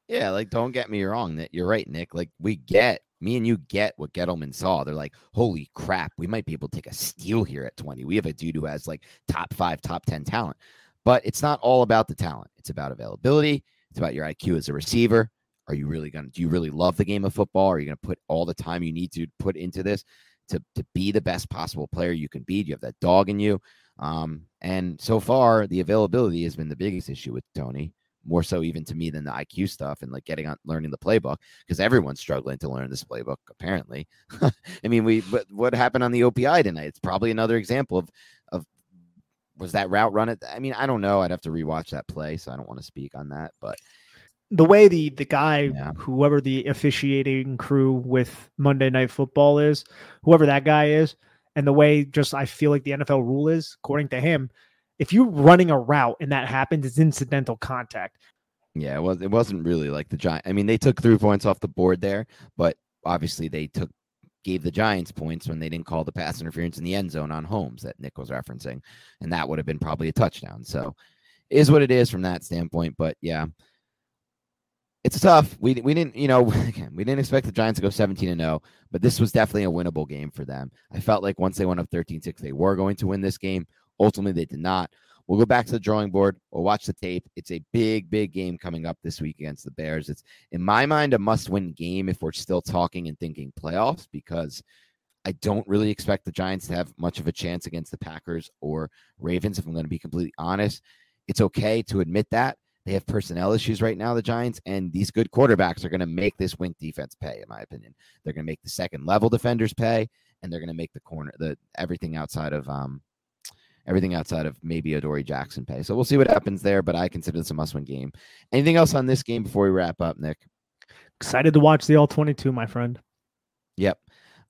Yeah, like don't get me wrong that you're right, Nick. Like we get me and you get what Gettleman saw. They're like, holy crap, we might be able to take a steal here at 20. We have a dude who has like top five, top 10 talent. But it's not all about the talent. It's about availability. It's about your IQ as a receiver. Are you really going to, do you really love the game of football? Are you going to put all the time you need to put into this to, to be the best possible player you can be? Do you have that dog in you? Um, and so far, the availability has been the biggest issue with Toney, more so even to me than the IQ stuff and like getting on learning the playbook because everyone's struggling to learn this playbook, apparently. I mean, we, but what happened on the OPI tonight? It's probably another example of, of, was that route run it? I mean, I don't know. I'd have to rewatch that play, so I don't want to speak on that. But the way the the guy yeah. whoever the officiating crew with Monday Night Football is, whoever that guy is, and the way just I feel like the NFL rule is, according to him, if you're running a route and that happens, it's incidental contact. Yeah, it was it wasn't really like the giant. I mean, they took three points off the board there, but obviously they took gave the Giants points when they didn't call the pass interference in the end zone on Holmes that Nick was referencing, and that would have been probably a touchdown. So, is what it is from that standpoint. But yeah, it's tough. We we didn't, you know, we didn't expect the Giants to go 17 and 0, but this was definitely a winnable game for them. I felt like once they went up 13-6, they were going to win this game. Ultimately, they did not. We'll go back to the drawing board. We'll watch the tape. It's a big, big game coming up this week against the Bears. It's in my mind a must-win game if we're still talking and thinking playoffs because I don't really expect the Giants to have much of a chance against the Packers or Ravens. If I'm going to be completely honest, it's okay to admit that they have personnel issues right now, the Giants, and these good quarterbacks are going to make this Wink defense pay, in my opinion. They're going to make the second level defenders pay, and they're going to make the corner, the everything outside of um, everything outside of maybe Adoree Jackson pay. So we'll see what happens there, but I consider this a must-win game. Anything else on this game before we wrap up, Nick? Excited to watch the all 22, my friend. Yep.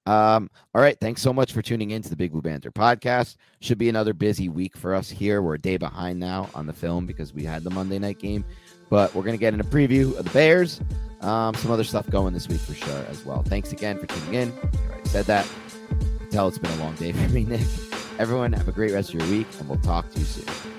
Um, all right. Thanks so much for tuning in to the Big Blue Banter podcast. Should be another busy week for us here. We're a day behind now on the film because we had the Monday night game, but we're going to get in a preview of the Bears. Um, some other stuff going this week for sure as well. Thanks again for tuning in. I said that. Tell it's been a long day for me, Nick. Everyone, have a great rest of your week, and we'll talk to you soon.